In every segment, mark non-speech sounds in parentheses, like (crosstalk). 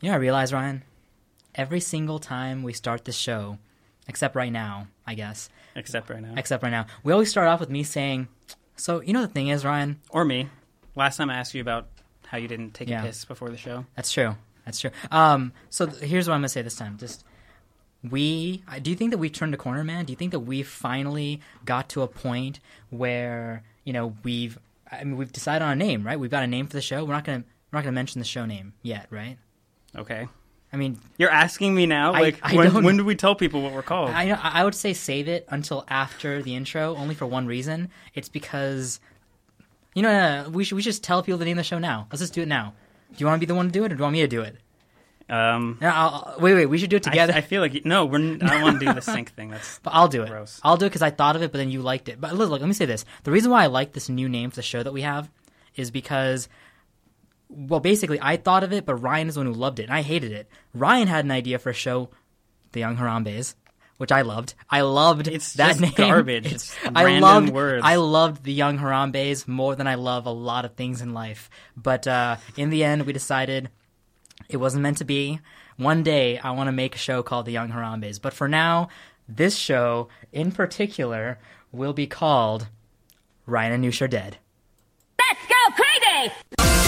You know, I realize, Ryan, every single time we start this show, except right now, I guess, Except right now. except right now, we always start off with me saying, "So you know the thing is, Ryan, or me. Last time I asked you about how you didn't take Yeah. a piss before the show. That's true. That's true. Um, so th- here's what I'm gonna say this time. Just we. Do you think that we turned a corner, man? Do you think that we finally got to a point where you know we've? I mean, we've decided on a name, right? We've got a name for the show. We're not gonna. We're not gonna mention the show name yet, right? Okay. I mean, You're asking me now? I- Like, I when, when do we tell people what we're called? I I would say save it until after the intro, only for one reason. It's because you know no, no, we should we should just tell people the name of the show now. Let's just do it now. Do you want to be the one to do it, or do you want me to do it? um, No, I'll, wait, wait. We should do it together. I feel like no, we're. n- I don't want to do the sync thing. That's (laughs) But I'll do it. Gross. I'll do it because I thought of it, but then you liked it. But look, look, let me say this: the reason why I like this new name for the show that we have is because, well, basically, I thought of it, but Ryan is the one who loved it, and I hated it. Ryan had an idea for a show, The Young Harambe's, which I loved. I loved It's that just name. garbage. (laughs) It's I random loved words. I loved The Young Harambe's more than I love a lot of things in life. But uh, in the end, we decided it wasn't meant to be. One day, I want to make a show called The Young Harambe's. But for now, this show in particular will be called Ryan and Noosh Are Dead. Let's go crazy!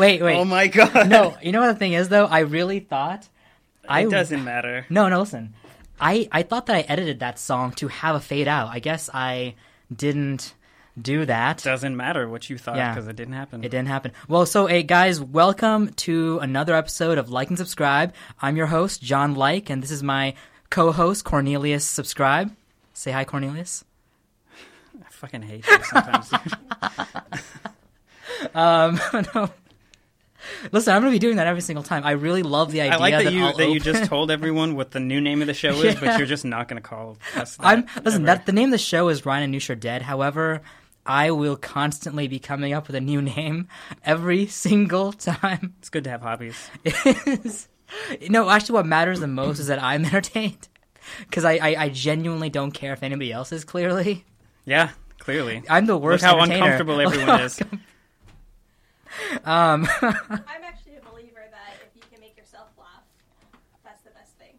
Wait, wait. oh my god. no, you know what the thing is, though? I really thought. I it doesn't matter. No, no, listen. I, I thought that I edited that song to have a fade out. I guess I didn't do that. Doesn't matter what you thought Yeah. because it didn't happen. It didn't happen. Well, so hey guys, welcome to another episode of Like and Subscribe. I'm your host, John Like, and this is my co-host, Cornelius Subscribe. Say hi, Cornelius. I fucking hate you sometimes. (laughs) Um, (laughs) no. (laughs) Listen, I'm gonna be doing that every single time. I really love the idea I like that you I'll that you just told (laughs) everyone what the new name of the show is, but you're just not going to call us. That I'm listen. ever. That the name of the show is Ryan and Noosh are dead. However, I will constantly be coming up with a new name every single time. it's good to have hobbies. (laughs) is no actually what matters the most is that i'm entertained because I, I i genuinely don't care if anybody else is clearly Yeah, clearly. i'm the Look worst how entertainer. uncomfortable everyone oh, is. Um (laughs) I'm actually a believer that if you can make yourself laugh, that's the best thing.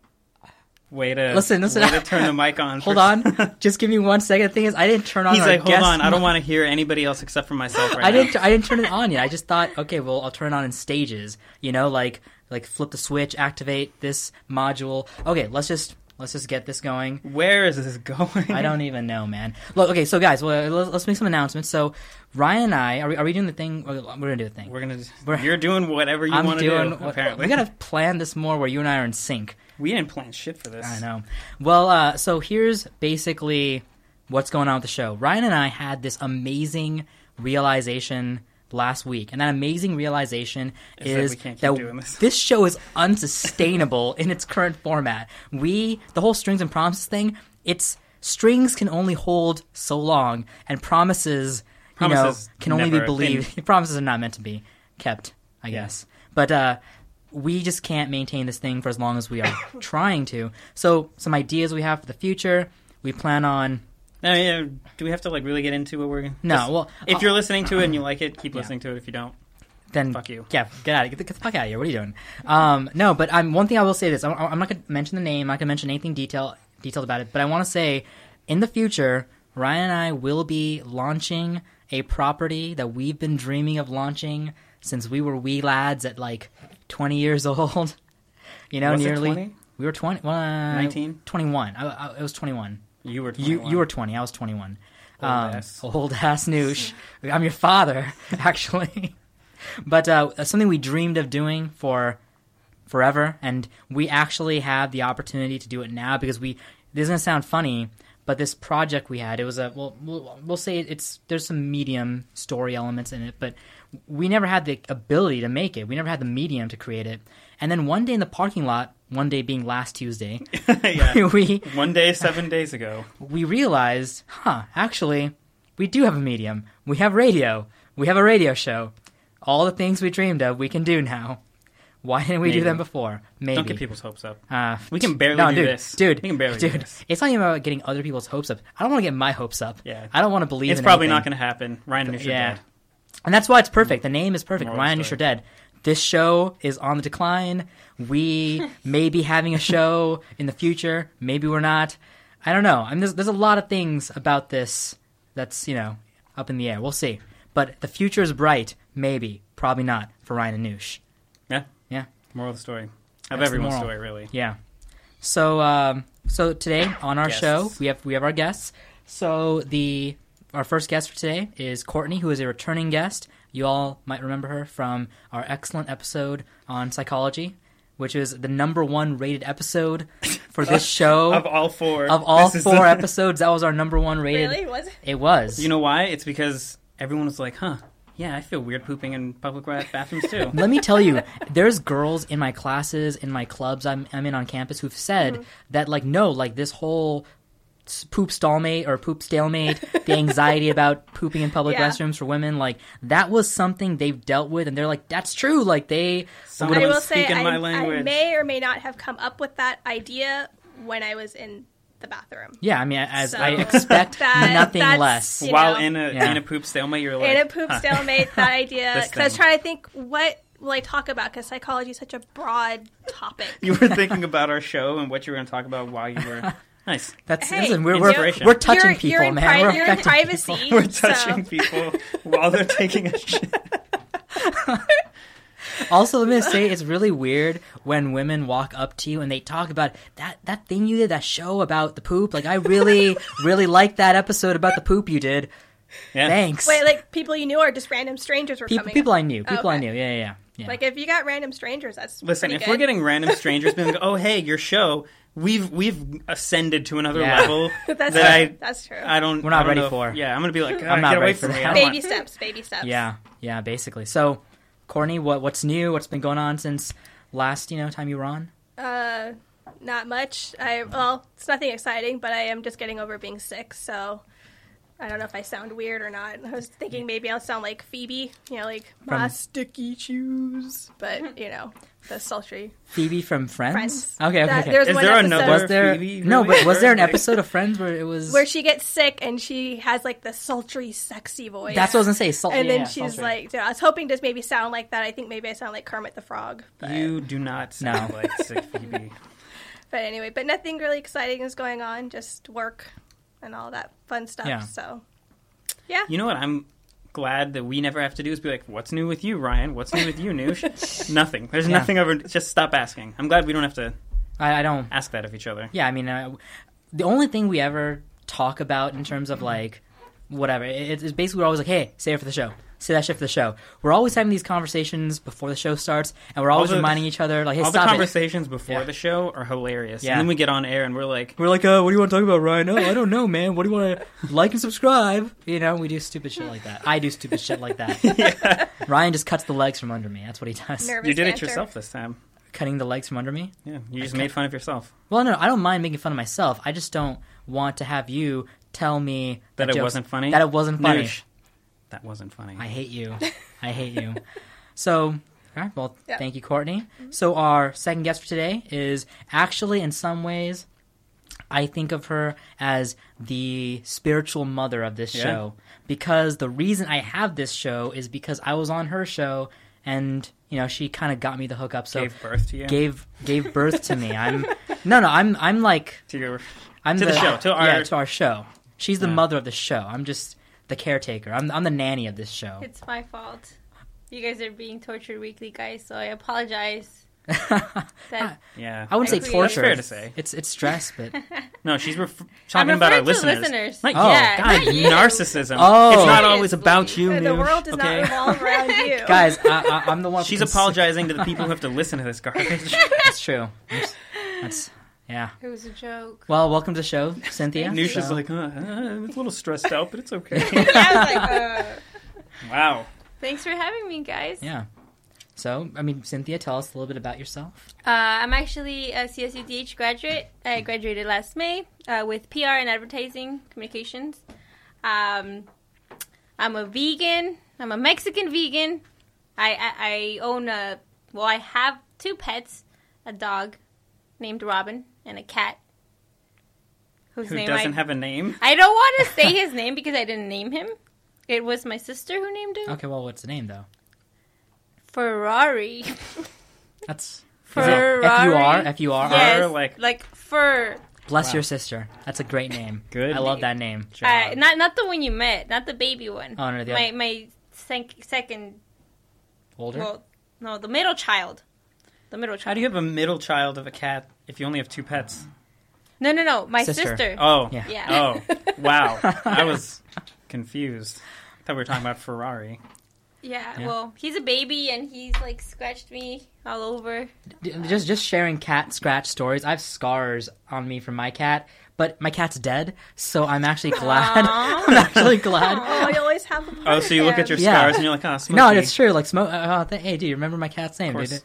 Way to Listen, listen. Way to turn the mic on. (laughs) hold for- on (laughs) just give me one second the thing is i didn't turn on He's our like, hold guest on, I don't want to hear anybody else except for myself right I didn't. I didn't turn it on yet. I just thought, okay, well, I'll turn it on in stages. You know, like like flip the switch, activate this module. Okay, let's just let's just get this going. Where is this (laughs) going? I don't even know, man. Look, okay, so guys, well, let's, let's make some announcements. So, Ryan and I are we, are we doing the thing? We're gonna do the thing. We're gonna. We're- you're doing whatever you want to do. Apparently, we gotta plan this more where you and I are in sync. We didn't plan shit for this. I know. Well, uh, so here's basically what's going on with the show. Ryan and I had this amazing realization last week, and that amazing realization Is is, that keep doing this. show is unsustainable (laughs) in its current format. We, the whole strings and promises thing, it's strings can only hold so long, and promises, you know, can only be believed. (laughs) promises are not meant to be kept, I guess. But uh, we just can't maintain this thing for as long as we are (coughs) trying to. So, some ideas we have for the future. We plan on Now, yeah, do we have to like really get into what we're? no. well, if uh, you're listening to it and you like it, keep listening to it. If you don't, then fuck you. Yeah, get out. Get the, get the fuck out of here. What are you doing? Um, no, but I'm one thing I will say this. I'm, I'm not going to mention the name. I'm not going to mention anything detail detailed about it. But I want to say, in the future, Ryan and I will be launching a property that we've been dreaming of launching since we were wee lads at like 20 years (laughs) old. You know, Was it nearly. 20? We were 20. Well, 19? 21. I, I, I was 21. You were. You 21. you were 20. I was 21. Old Um, ass. Old ass noosh. (laughs) I'm your father, (laughs) actually. but uh, something we dreamed of doing for forever, and we actually have the opportunity to do it now because we. This is gonna sound funny, but this project we had, it was a well, we'll, we'll say it's there's some medium story elements in it, but we never had the ability to make it. We never had the medium to create it. And then one day in the parking lot, one day being last Tuesday, (laughs) yeah. (laughs) we One day, seven days ago. (laughs) we realized, huh, actually, we do have a medium. We have radio. We have a radio show. All the things we dreamed of, we can do now. Why didn't we do them before? Maybe. Don't get people's hopes up. Uh, We can barely no, do dude, this. dude. We can barely do dude. this. It's not even about getting other people's hopes up. I don't want to get my hopes up. Yeah. I don't want to believe. It's probably anything. not going to happen. Ryan and Nish Yeah. dead. And that's why it's perfect. The name is perfect. Moral Ryan. You're Dead. This show is on the decline. We (laughs) may be having a show in the future. Maybe we're not. I don't know. I mean, there's, there's a lot of things about this that's, you know, up in the air. We'll see. But the future is bright. Maybe. Probably not for Ryan and Noosh. Yeah. Yeah. Moral of the story. Of That's everyone's story, really. Yeah. So um, so today on our Guests. show we have we have our guests. So the our first guest for today is Courtney, who is a returning guest. You all might remember her from our excellent episode on psychology, which is the number one rated episode for this (laughs) show. Of all four. Of all this four the- (laughs) episodes, that was our number one rated. Really? Was it? It was. You know why? It's because everyone was like, huh, yeah, I feel weird pooping in public ra- bathrooms too. (laughs) Let me tell you, there's girls in my classes, in my clubs I'm, I'm in on campus who've said Mm-hmm. that, like, no, like, this whole s- poop stallmate or poop stalemate, the anxiety (laughs) about pooping in public Yeah. restrooms for women, like, that was something they've dealt with, and they're like, that's true. Like, they. Someone I will say I, my I may or may not have come up with that idea when I was in the bathroom. Yeah, I mean, as So, I (laughs) expect that- nothing less. While know. in a Yeah. in a poop stalemate, you're like in a poop huh. stalemate, that (laughs) idea. Because I was trying to think, what will I talk about? Because psychology is such a broad topic. You were thinking about our show and what you were going to talk about while you were nice. That's Hey, listen, we're, we're, we're touching you're, people, you're man. pri- we're you're in privacy. people. (laughs) We're touching so- people while they're taking a shit. (laughs) Also, let me just say it's really weird when women walk up to you and they talk about that that thing you did, that show about the poop. Like, I really, (laughs) really like that episode about the poop you did. Yeah. Thanks. Wait, like people you knew or just random strangers were people, coming? people up? I knew. Oh, people I Okay. knew. Yeah, yeah, yeah. yeah. Like if you got random strangers, that's Listen, pretty if we're getting random strangers being like, "Oh, hey, your show," we've we've ascended to another Yeah. level (laughs) that's that I that's true. I don't. We're not I don't ready know if- for. Yeah, I'm gonna be like, I'm "Ah, not get away ready for from me. that. I don't baby want- steps, baby steps. yeah, yeah, basically. So, Courtney, what what's new? What's been going on since last you know time you were on? Uh, not much. I well, it's nothing exciting, but I am just getting over being sick, so I don't know if I sound weird or not. I was thinking maybe I'll sound like Phoebe, you know, like my From- sticky shoes, but you know, the sultry Phoebe from Friends. Friends. Okay, okay, That- okay. there's Is there episode another was there Phoebe, no? But was there an episode of Friends where it was where she gets sick and she has like the sultry, sexy voice. That's what I was gonna say. Salt, and yeah, then yeah, she's sultry. like, I was hoping to maybe sound like that. I think maybe I sound like Kermit the Frog. But, You do not sound No. like sick Phoebe. (laughs) but anyway, but nothing really exciting is going on. Just work and all that fun stuff. Yeah. So, yeah. You know what? I'm glad that we never have to do is be like, "What's new with you, Ryan? What's new with you, Noosh?" (laughs) nothing. There's Yeah. nothing over. Just stop asking. I'm glad we don't have to I, I don't. ask that of each other. Yeah, I mean, uh, the only thing we ever talk about in terms of like whatever, it, it's basically we're always like, hey, say it for the show. Say that shit for the show. We're always having these conversations before the show starts, and we're always the- reminding each other, like, hey, All the stop it. conversations before Yeah. the show are hilarious, Yeah. and then we get on air and we're like, We're like, uh, what do you want to talk about, Ryan? Oh, I don't know, man. What do you want to like and subscribe? You know, we do stupid shit like that. I do stupid shit like that. (laughs) yeah. Ryan just cuts the legs from under me. That's what he does. Nervous "You did it yourself this time." Cutting the legs from under me. Yeah, you just made fun of yourself. Well, no, I don't mind making fun of myself. I just don't want to have you tell me That it jokes- wasn't funny. That it wasn't funny. Noosh, that wasn't funny. I hate you. (laughs) I hate you. So, all right, well, Yeah. thank you, Courtney. Mm-hmm. So, our second guest for today is actually, in some ways, I think of her as the spiritual mother of this Yeah. show because the reason I have this show is because I was on her show and you know she kind of got me the hook up. So Gave birth to you. gave gave birth to me. I'm (laughs) no no I'm I'm like to your. I'm To the show, to our- yeah to our show. She's the Yeah. mother of the show. I'm just the caretaker. I'm I'm the nanny of this show. It's my fault. You guys are being tortured weekly, guys, so I apologize. (laughs) That Yeah, I wouldn't I say agree. torture. That's fair to say. It's it's stress, but (laughs) No, she's ref- talking about our to listeners. listeners. Not Oh. yeah, God, not you. narcissism. Oh. It's not always about you, the Noosh, world does okay? not revolve around (laughs) you. Guys, I, I, I'm the one. She's cons- apologizing to the people who have to listen to this garbage. That's true. That's, that's yeah. It was a joke. Well, welcome to the show, (laughs) Cynthia. Noosh is So- like, uh, uh, it's a little stressed out, but it's okay. (laughs) yeah, I was like, uh, wow. thanks for having me, guys. yeah. So, I mean, Cynthia, tell us a little bit about yourself. Uh, I'm actually a CSUDH graduate. I graduated last May uh, with PR and advertising communications. Um, I'm a vegan. I'm a Mexican vegan. I, I, I own a, well, I have two pets a dog named Robin and a cat whose Who name doesn't I, have a name? (laughs) I don't want to say (laughs) his name because I didn't name him. It was my sister who named him. Okay, well, what's the name though? Ferrari. (laughs) That's Ferrari. F U R F U R. Yes, like- like fur. Bless Wow. your sister. That's a great name. Good I love that name. Uh, not not the one you met, not the baby one. Oh no, the my other, my sec- second, older. well, no, the middle child, the middle How child. do you have a middle child of a cat if you only have two pets? No, no, no, my Sister. sister. Oh. Yeah. Yeah. Oh. Wow. (laughs) I was confused. I thought we were talking about Ferrari. yeah, Yeah. Well, he's a baby and he's like scratched me all over. D- just just sharing cat scratch stories. I have scars on me from my cat, but my cat's dead, so I'm actually glad. (laughs) I'm actually glad. Oh, you always have a Oh, so you look at your Yeah. scars and you're like, oh, Smokey. No, it's true. Like smoke. Uh, th- hey, dude, remember my cat's name, dude?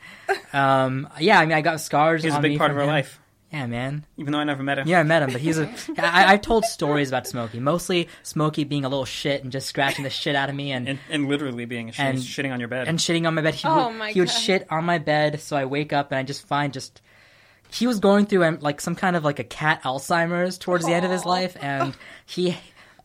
Um, yeah, I mean, I got scars. He's a big me part of from our him. life, Yeah, man. even though I never met him. Yeah, I met him, but he's a. (laughs) I, I've told stories about Smokey. Mostly Smokey being a little shit and just scratching the shit out of me and And, and literally being a shit, And- shitting on your bed. and shitting on my bed. He, Oh would, my he would shit on my bed, so I wake up and I just find just. He was going through um, like some kind of like a cat Alzheimer's towards the end of his life, and he.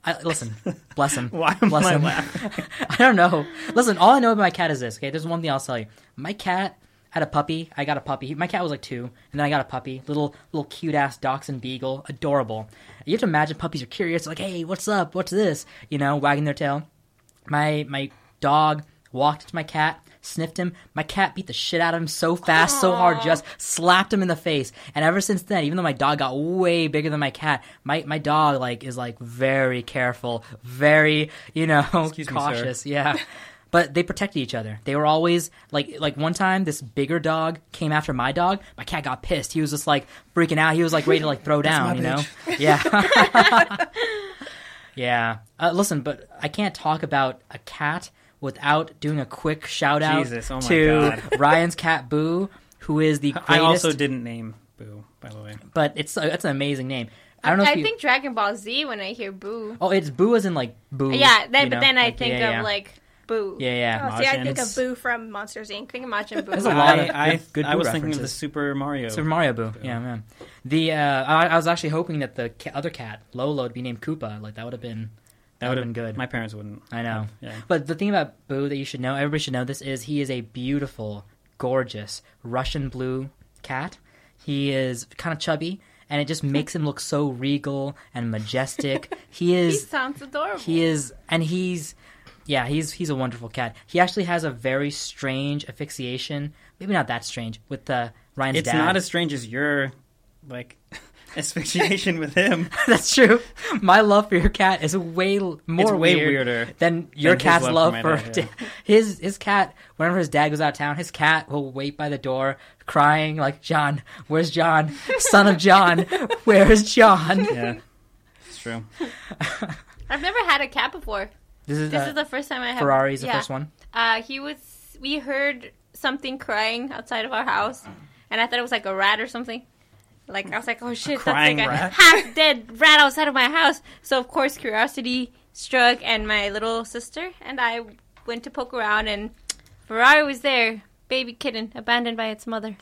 I, listen, (laughs) bless him. Why am bless I him. laughing? (laughs) I don't know. Listen, all I know about my cat is this. Okay, there's one thing I'll tell you. My cat had a puppy. I got a puppy. My cat was like two, and then I got a puppy, little little cute ass dachshund beagle, adorable. You have to imagine puppies are curious, like, hey, what's up? What's this? You know, wagging their tail. My my dog walked to my cat, sniffed him. My cat beat the shit out of him so fast, so hard, just slapped him in the face. And ever since then, even though my dog got way bigger than my cat, my my dog like is like very careful, very you know Excuse me, cautious. yeah. But they protected each other. They were always like like one time this bigger dog came after my dog. My cat got pissed. He was just like freaking out. He was like ready to like throw (laughs) down, my you know? (laughs) Yeah. (laughs) yeah. Uh, listen, but I can't talk about a cat without doing a quick shout out Jesus, oh to God. (laughs) Ryan's cat Boo, who is the greatest. (laughs) I also didn't name Boo, by the way. but it's it's an amazing name. I don't know if I you. think Dragon Ball Z when I hear Boo. oh, it's Boo as in like Boo. yeah, then, you but know? then I Like, think yeah, yeah. of like Boo. Yeah, yeah. Oh, see, I think of Boo from Monsters Inc. I think of Majin Boo. There's a lot of I, I, good- good I Boo was thinking of the. Super Mario. Super Mario Boo. Yeah, man. The uh, I, I was actually hoping that the ca- other cat Lolo would be named Koopa. Like that would have been that would have been good. My parents wouldn't. I know. Yeah. But the thing about Boo that you should know, everybody should know this, is he is a beautiful, gorgeous Russian blue cat. He is kind of chubby, and it just makes him look so regal and majestic. (laughs) He is. He sounds adorable. He is, and he's. Yeah, he's he's a wonderful cat. He actually has a very strange asphyxiation. Maybe not that strange with the Ryan's It's dad. not as strange as your, like, (laughs) asphyxiation with him. (laughs) That's true. My love for your cat is way l- more It's way weird weirder than your than cat's love love for for, dad, (laughs) yeah. his his cat. Whenever his dad goes out of town, his cat will wait by the door, crying like, "John, where's John? Son of John, where's John?" Yeah. It's true. I've never had a cat before. This is, This uh, is the first time I have. Ferrari's the yeah. first one. Uh, he was. We heard something crying outside of our house, and I thought it was like a rat or something. Like I was like, oh shit, that's crying like a rat? (laughs) half dead rat outside of my house. So of course curiosity struck, and my little sister and I went to poke around, and Ferrari was there, baby kitten, abandoned by its mother.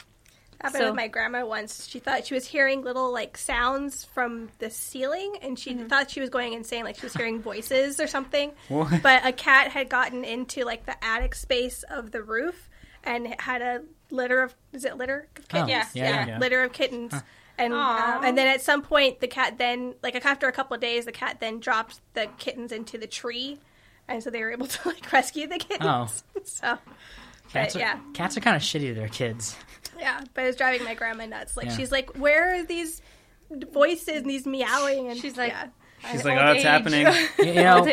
happened So- with my grandma once. She thought she was hearing little like sounds from the ceiling, and she mm-hmm. thought she was going insane, like she was hearing voices or something. (laughs) What? But a cat had gotten into like the attic space of the roof and had a litter of is it litter of Oh, kittens? Yeah, yeah, yeah. litter of kittens. And um, and then at some point the cat then like after a couple of days the cat then dropped the kittens into the tree, and so they were able (laughs) to like rescue the kittens. Oh. (laughs) so Cats but, are, yeah. cats are kind of shitty to their kids. yeah, but it was driving my grandma nuts. Like Yeah. she's like, "Where are these voices and these meowing and She's like, yeah. She's Old like, oh, it's age. happening. (laughs) You know,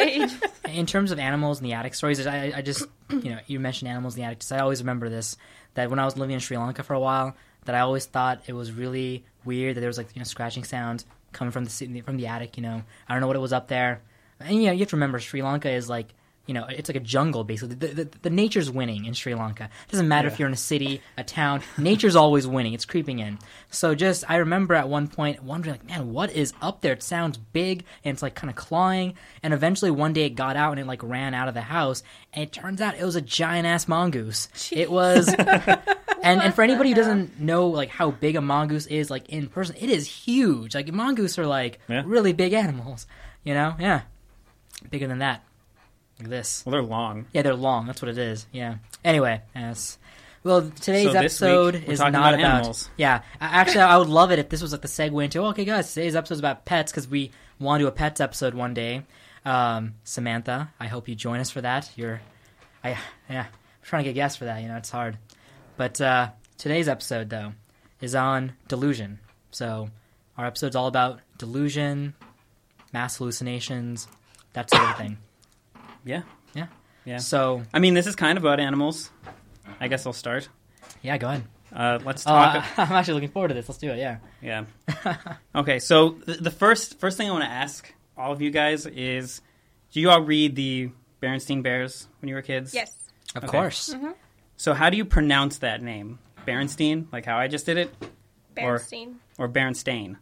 in terms of animals in the attic stories, I, I just, (clears throat) you know, you mentioned animals in the attic. I always remember this that when I was living in Sri Lanka for a while, that I always thought it was really weird that there was like you know scratching sounds coming from the from the attic. You know, I don't know what it was up there, and you know you have to remember Sri Lanka is like. You know, it's like a jungle basically. The, the, the nature's winning in Sri Lanka. It doesn't matter if you're in a city, a town. Nature's always winning. It's creeping in. So just, I remember at one point wondering, like, man, what is up there? It sounds big and it's like kind of clawing. And eventually one day it got out and it like ran out of the house. And it turns out it was a giant ass mongoose. It was, (laughs) and and for anybody who doesn't know like how big a mongoose is like in person, it is huge. Like mongoose are like Yeah. really big animals. You know, yeah, bigger than that. Like this. Well, they're long. Yeah, they're long. That's what it is. Yeah. Anyway, yes. Well, today's So episode is not about about. Yeah, actually, I would love it if this was like the segue into. Oh, okay, guys, today's episode is about pets because we want to do a pets episode one day. Um, Samantha, I hope you join us for that. You're, I yeah, I'm trying to get guests for that. You know, it's hard. But uh, today's episode though is on delusion. So our episode's all about delusion, mass hallucinations, that sort of thing. Yeah. Yeah. Yeah. So I mean, this is kind of about animals. I guess I'll start. yeah, go ahead. Uh, let's Oh, talk. I, (laughs) I'm actually looking forward to this. Let's do it. Yeah. Yeah. (laughs) okay, so the, the first first thing I want to ask all of you guys is, do you all read the Berenstein Bears when you were kids? Yes. Of Okay. course. So how do you pronounce that name? Berenstein, like how I just did it, Or- Bernstein. or Berenstain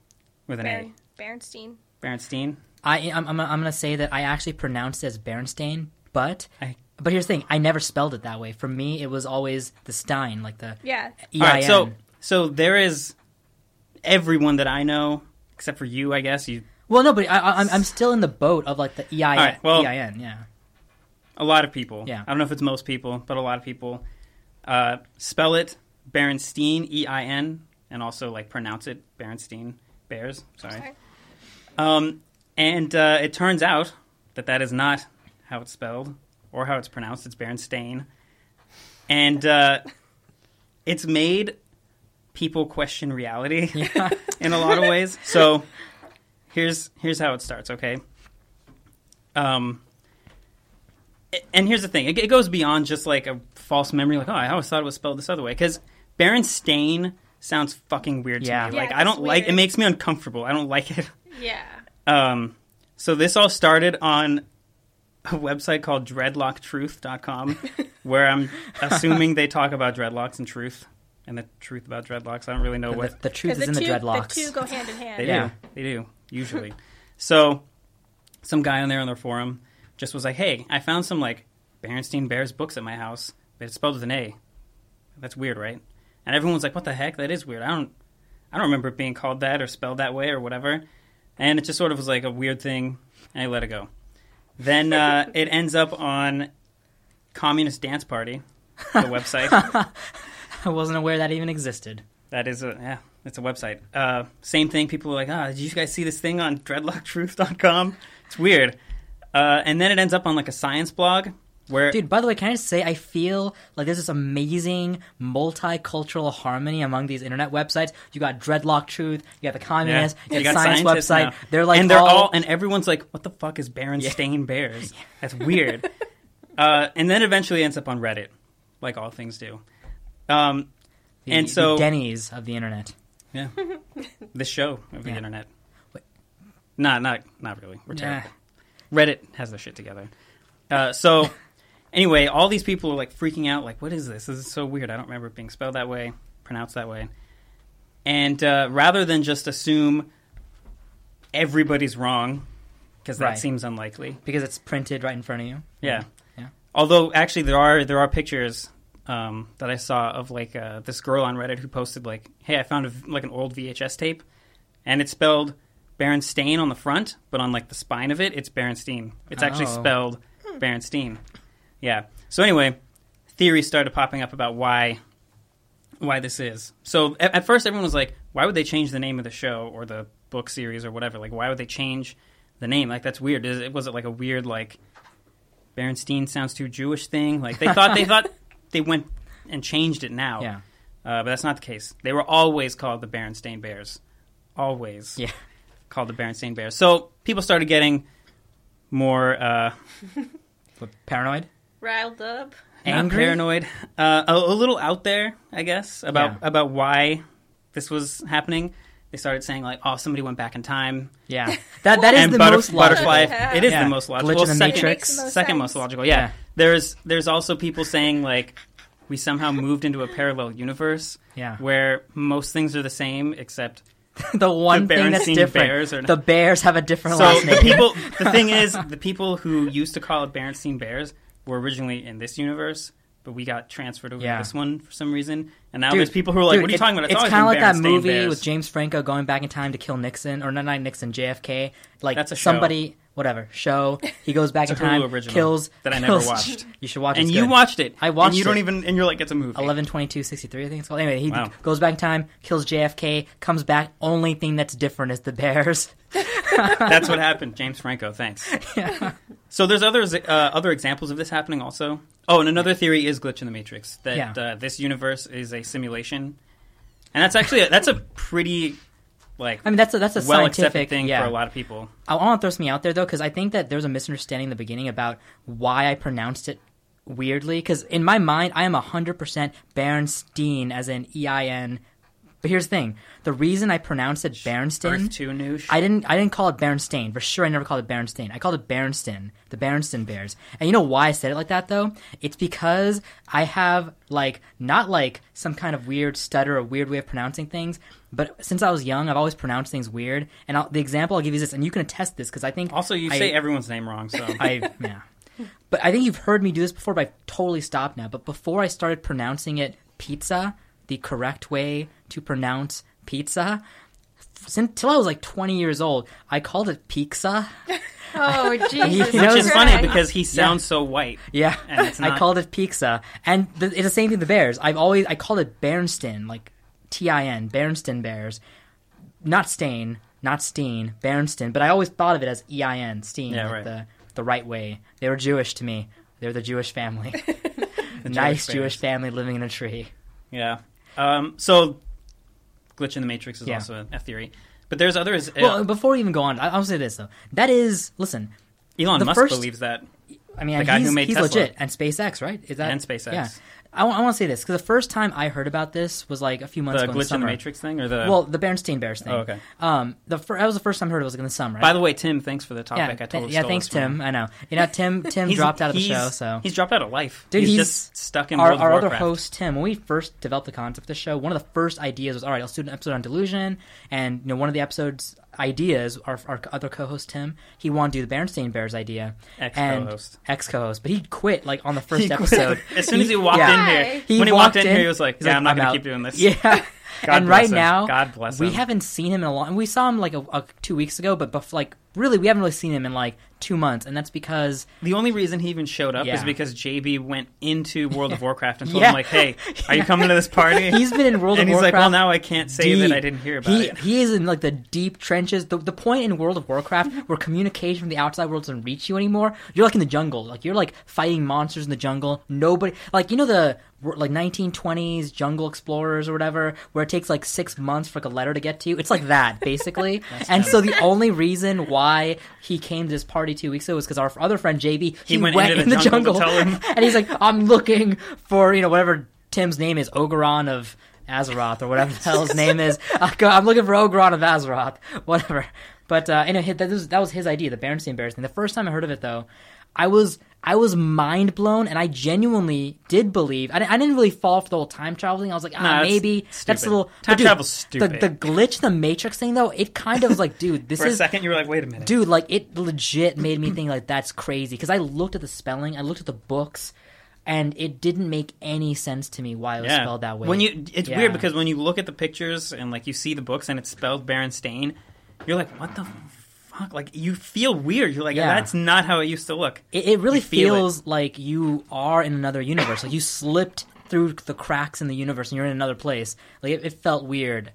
with an Bern- Bernstein. A? Berenstein. I, I'm, I'm, I'm going to say that I actually pronounced it as Bernstein, but I- but here's the thing: I never spelled it that way. For me, it was always the Stein, like the Yeah. E All I right, N. so so there is everyone that I know except for you, I guess. You well, no, but I, I, I'm I'm still in the boat of like the E I All right, well- E I N. Yeah. a lot of people. Yeah. I don't know if it's most people, but a lot of people uh, spell it Berenstein, E I N, and also like pronounce it Berenstein Bears. Sorry. Sorry. Um, and uh, it turns out that that is not how it's spelled or how it's pronounced. It's Berenstain, and uh, it's made people question reality (laughs) Yeah. in a lot of ways. So here's here's how it starts. Okay. Um. And here's the thing: it, it goes beyond just like a false memory. Like, oh, I always thought it was spelled this other way. Because Berenstain sounds fucking weird to Yeah. me. Yeah, Like, I don't like. It weird. makes me uncomfortable. I don't like it. Yeah. Um, so this all started on a website called dreadlocktruth.com (laughs) where I'm assuming they talk about dreadlocks and truth and the truth about dreadlocks. I don't really know The, what the truth is the, in two, the dreadlocks. the two go hand in hand. they Yeah. do. They do, usually. so some guy on there on their forum just was like, "Hey, I found some like Berenstein Bears books at my house, but it's spelled with an A. That's weird, right?" And everyone was like, "What the heck? That is weird. I don't I don't remember it being called that or spelled that way or whatever." And it just sort of was like a weird thing, and I let it go. Then uh, (laughs) it ends up on Communist Dance Party, the website. (laughs) I wasn't aware that even existed. That is a yeah, it's a website. Uh, same thing. People were like, ah, did you guys see this thing on dreadlocktruth.com? It's weird. Uh, and then it ends up on like a science blog where Dude, by the way, can I just say I feel like there's this amazing multicultural harmony among these internet websites. You got Dreadlock Truth, you got the yeah, Communist, you, you got, got Science website. now. They're like and they're all, all, and everyone's like, what the fuck is Berenstain Bears? (laughs) That's weird. uh, and then eventually ends up on Reddit, like all things do. Um, the, and the so Denny's of the internet. yeah, (laughs) the show of the Yeah. internet. Wait. Not not not really. We're Nah. terrible. Reddit has their shit together. Uh, so (laughs) anyway, all these people are like freaking out, like, "What is this? This is so weird. I don't remember it being spelled that way, pronounced that way." And uh, rather than just assume everybody's wrong, because that Right. seems unlikely. Because it's printed right in front of you. Yeah. Yeah. Although actually there are there are pictures um, that I saw of like uh, this girl on Reddit who posted like, "Hey, I found a, like an old VHS tape, and it's spelled Berenstain on the front, but on like the spine of it, it's Berenstein. It's actually Oh. spelled Berenstein. Yeah. So anyway, theories started popping up about why why this is. So at, at first, everyone was like, "Why would they change the name of the show or the book series or whatever? Like, why would they change the name? Like, that's weird. Is it was it like a weird like Berenstein sounds too Jewish thing? Like they thought they (laughs) thought they went and changed it now. Yeah. Uh, but that's not the case. They were always called the Berenstain Bears, always Yeah. called the Berenstain Bears. So people started getting more uh, (laughs) paranoid. Riled up. not Angry? paranoid, uh, a, a little out there, I guess, about Yeah. about why this was happening. They started saying like, "Oh, somebody went back in time." Yeah. (laughs) That that is and the butter- most logical. butterfly. It is Yeah. the most logical. Glitch in the second, Matrix. The most second most logical. Yeah. Yeah. There's there's also people saying like we somehow moved into a parallel universe Yeah. where most things are the same except (laughs) the one The thing that's Berenstein different. Bears not- the Bears have a different so last the people (laughs) the thing is the people who used to call it Berenstein Bears were originally in this universe. But we got transferred over Yeah. to this one for some reason, and now Dude, there's people who are like, dude, "What are you it- talking about?" It's always kind of like that movie Bears. with James Franco going back in time to kill Nixon, or not, not Nixon, JFK. Like That's a show. somebody, whatever show. He goes back in a time, original kills that I never kills- watched. You should watch it. and you watched it. I watched and you don't even, and you're like, "It's a movie." Eleven twenty two sixty three. I think it's called. Anyway, he Wow. goes back in time, kills JFK, comes back. Only thing that's different is the Bears. (laughs) That's what happened, James Franco. Thanks. Yeah. So there's others, uh, other examples of this happening also. Oh, and another theory is glitch in the matrix that Yeah. uh, this universe is a simulation, and that's actually a, that's a pretty like I mean, that's a, that's a well accepted scientific thing yeah. for a lot of people. I want to throw something out there though, because I think that there's a misunderstanding in the beginning about why I pronounced it weirdly. Because in my mind, I am hundred percent Bernstein, as in E I N. But here's the thing: the reason I pronounced it Noosh. I didn't I didn't call it Berenstain. For sure, I never called it Berenstain. I called it Berenstain, the Berenstain Bears. And you know why I said it like that though? It's because I have like not like some kind of weird stutter or weird way of pronouncing things. But since I was young, I've always pronounced things weird. And I'll, the example I'll give you is this, and you can attest this because I think also, you I- say everyone's name wrong, so (laughs) I yeah. But I think you've heard me do this before, but I've totally stopped now. But before I started pronouncing it pizza, the correct way to pronounce pizza, since till I was like 20 years old, I called it pizza. (laughs) Oh, (laughs) Jesus. You know, which is funny because he sounds so white. Yeah, And it's (laughs) I called it pizza, and the, it's the same thing. with The Bears, I've always I called it Berenstain, like T I N, Berenstain Bears, not Stain, not Steen, Berenstain. But I always thought of it as E I N, Steen, Yeah, like right. the the right way. They were Jewish to me. They were the Jewish family, the nice Jewish Jewish family living in a tree. Yeah. Um, so, glitch in the matrix is Yeah. also a, a theory, but there's others. Uh, Well, before we even go on, I- I'll say this though. That is, listen. Elon Musk first- believes that. I mean, The guy he's, who made he's Tesla. legit, and SpaceX, right? Is that And SpaceX. Yeah, I, want to say this because the first time I heard about this was like a few months The ago. glitch in the summer. matrix thing, or the Well, the Bernstein Bears thing. Oh, okay. Um, the fir- that was the first time I heard it was in the summer. By the way, Tim, thanks for the topic. yeah, I totally yeah. Thanks, Tim. I know. You know, Tim. (laughs) Tim He's- dropped out of the show, so he's dropped out of life. Dude, he's, he's- just stuck in our, our other host Tim, when we first developed the concept of the show, one of the first ideas was all right. Let's do an episode on delusion, and you know, one of the episodes ideas, our, our other co-host Tim, he wanted to do the Bernstein Bears idea, Ex-co-host. and ex-co-host, but he quit like on the first episode. (laughs) as soon as he walked yeah. in here, He when he walked walked in, in, here, he was like, "Yeah, like, I'm not going to keep doing this." Yeah. (laughs) God and right him. now, God bless we haven't seen him in a long. We saw him like a, a, two weeks ago, but bef- like really, we haven't really seen him in like two months, and that's because The only reason he even showed up is because JB went into World of (laughs) Warcraft and told Yeah. him like, "Hey, (laughs) are you coming to this party?" (laughs) he's been in World and of Warcraft. And he's like, "Well, now I can't say that. I didn't hear about he, it." He is in like the deep trenches. The, the point in World of Warcraft where communication from the outside world doesn't reach you anymore. You're like in the jungle. Like you're like fighting monsters in the jungle. Nobody like you know the like 1920s jungle explorers or whatever where it takes like six months for like a letter to get to you. It's like that (laughs) basically. and so the only reason why he came to this party two weeks ago was because our other friend JB he, went went, into in the jungle jungle, to tell him. (laughs) and he's like, I'm looking for you know whatever Tim's name is, Ogeron of Azeroth or whatever the hell his name is. (laughs) I'm looking for Ogeron of Azeroth, whatever. But uh, anyway, that was that was his idea, the Berenstain Bears thing. The first time I heard of it, though, I was I was mind blown, and I genuinely did believe. I, I didn't really fall for the whole time traveling. I was like, ah, that's maybe that's a little Time dude, travel's stupid. The, the glitch, the Matrix thing, though, it kind of was like, dude, (laughs) this is For a second, you were like, "Wait a minute." dude like it legit made me think like that's crazy because i looked at the spelling i looked at the books and it didn't make any sense to me why it was yeah. spelled that way When you, it's Yeah. weird because when you look at the pictures and like you see the books and it's spelled Berenstain, you're like, "What the fuck?" Like you feel weird. You're like, Yeah. "That's not how it used to look." it, it really you feel it. feels like you are in another universe like you slipped through the cracks in the universe and you're in another place like it, it felt weird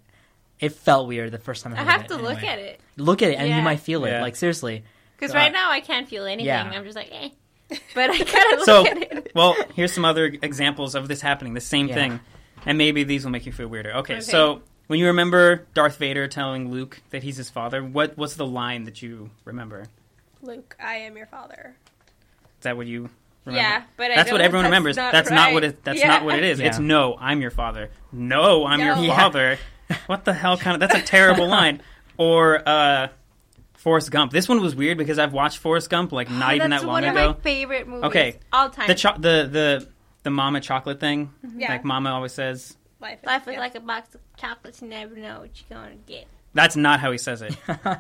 it felt weird the first time i, I have it, to look at it. look at it and Yeah. you might feel it Yeah. like seriously Because Uh, right now I can't feel anything. yeah. I'm just like, eh. But I (laughs) gotta look So, at it. well, here's some other examples of this happening. The same Yeah. thing, and maybe these will make you feel weirder. Okay, Okay. so When you remember Darth Vader telling Luke that he's his father, what what's the line that you remember? Luke, I am your father. Is that what you remember? Yeah, but I that's what everyone that's remembers. not that's not what it. That's Yeah. not what it is. It's no, I'm your father. No, I'm your No. Yeah. father. (laughs) What the hell kind of? That's a terrible (laughs) line. Or uh, Forrest Gump. This one was weird because I've watched Forrest Gump like not (gasps) even that long ago. That's one ago. of my favorite movies. Okay. all time. the cho- the the the mama chocolate thing. Yeah. Like mama always says. Life is, Life is yeah. like a box of chocolates. You never know what you're gonna get. That's not how he says it. (laughs)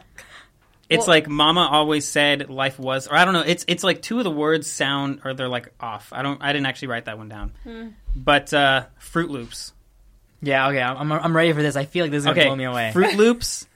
It's Well- like Mama always said life was, or I don't know. It's it's like two of the words sound or they're like off. I don't. I didn't actually write that one down. Hmm. But uh, Fruit Loops. Yeah, okay, I'm, I'm ready for this. I feel like this is gonna Okay, blow me away. Fruit (laughs) Loops.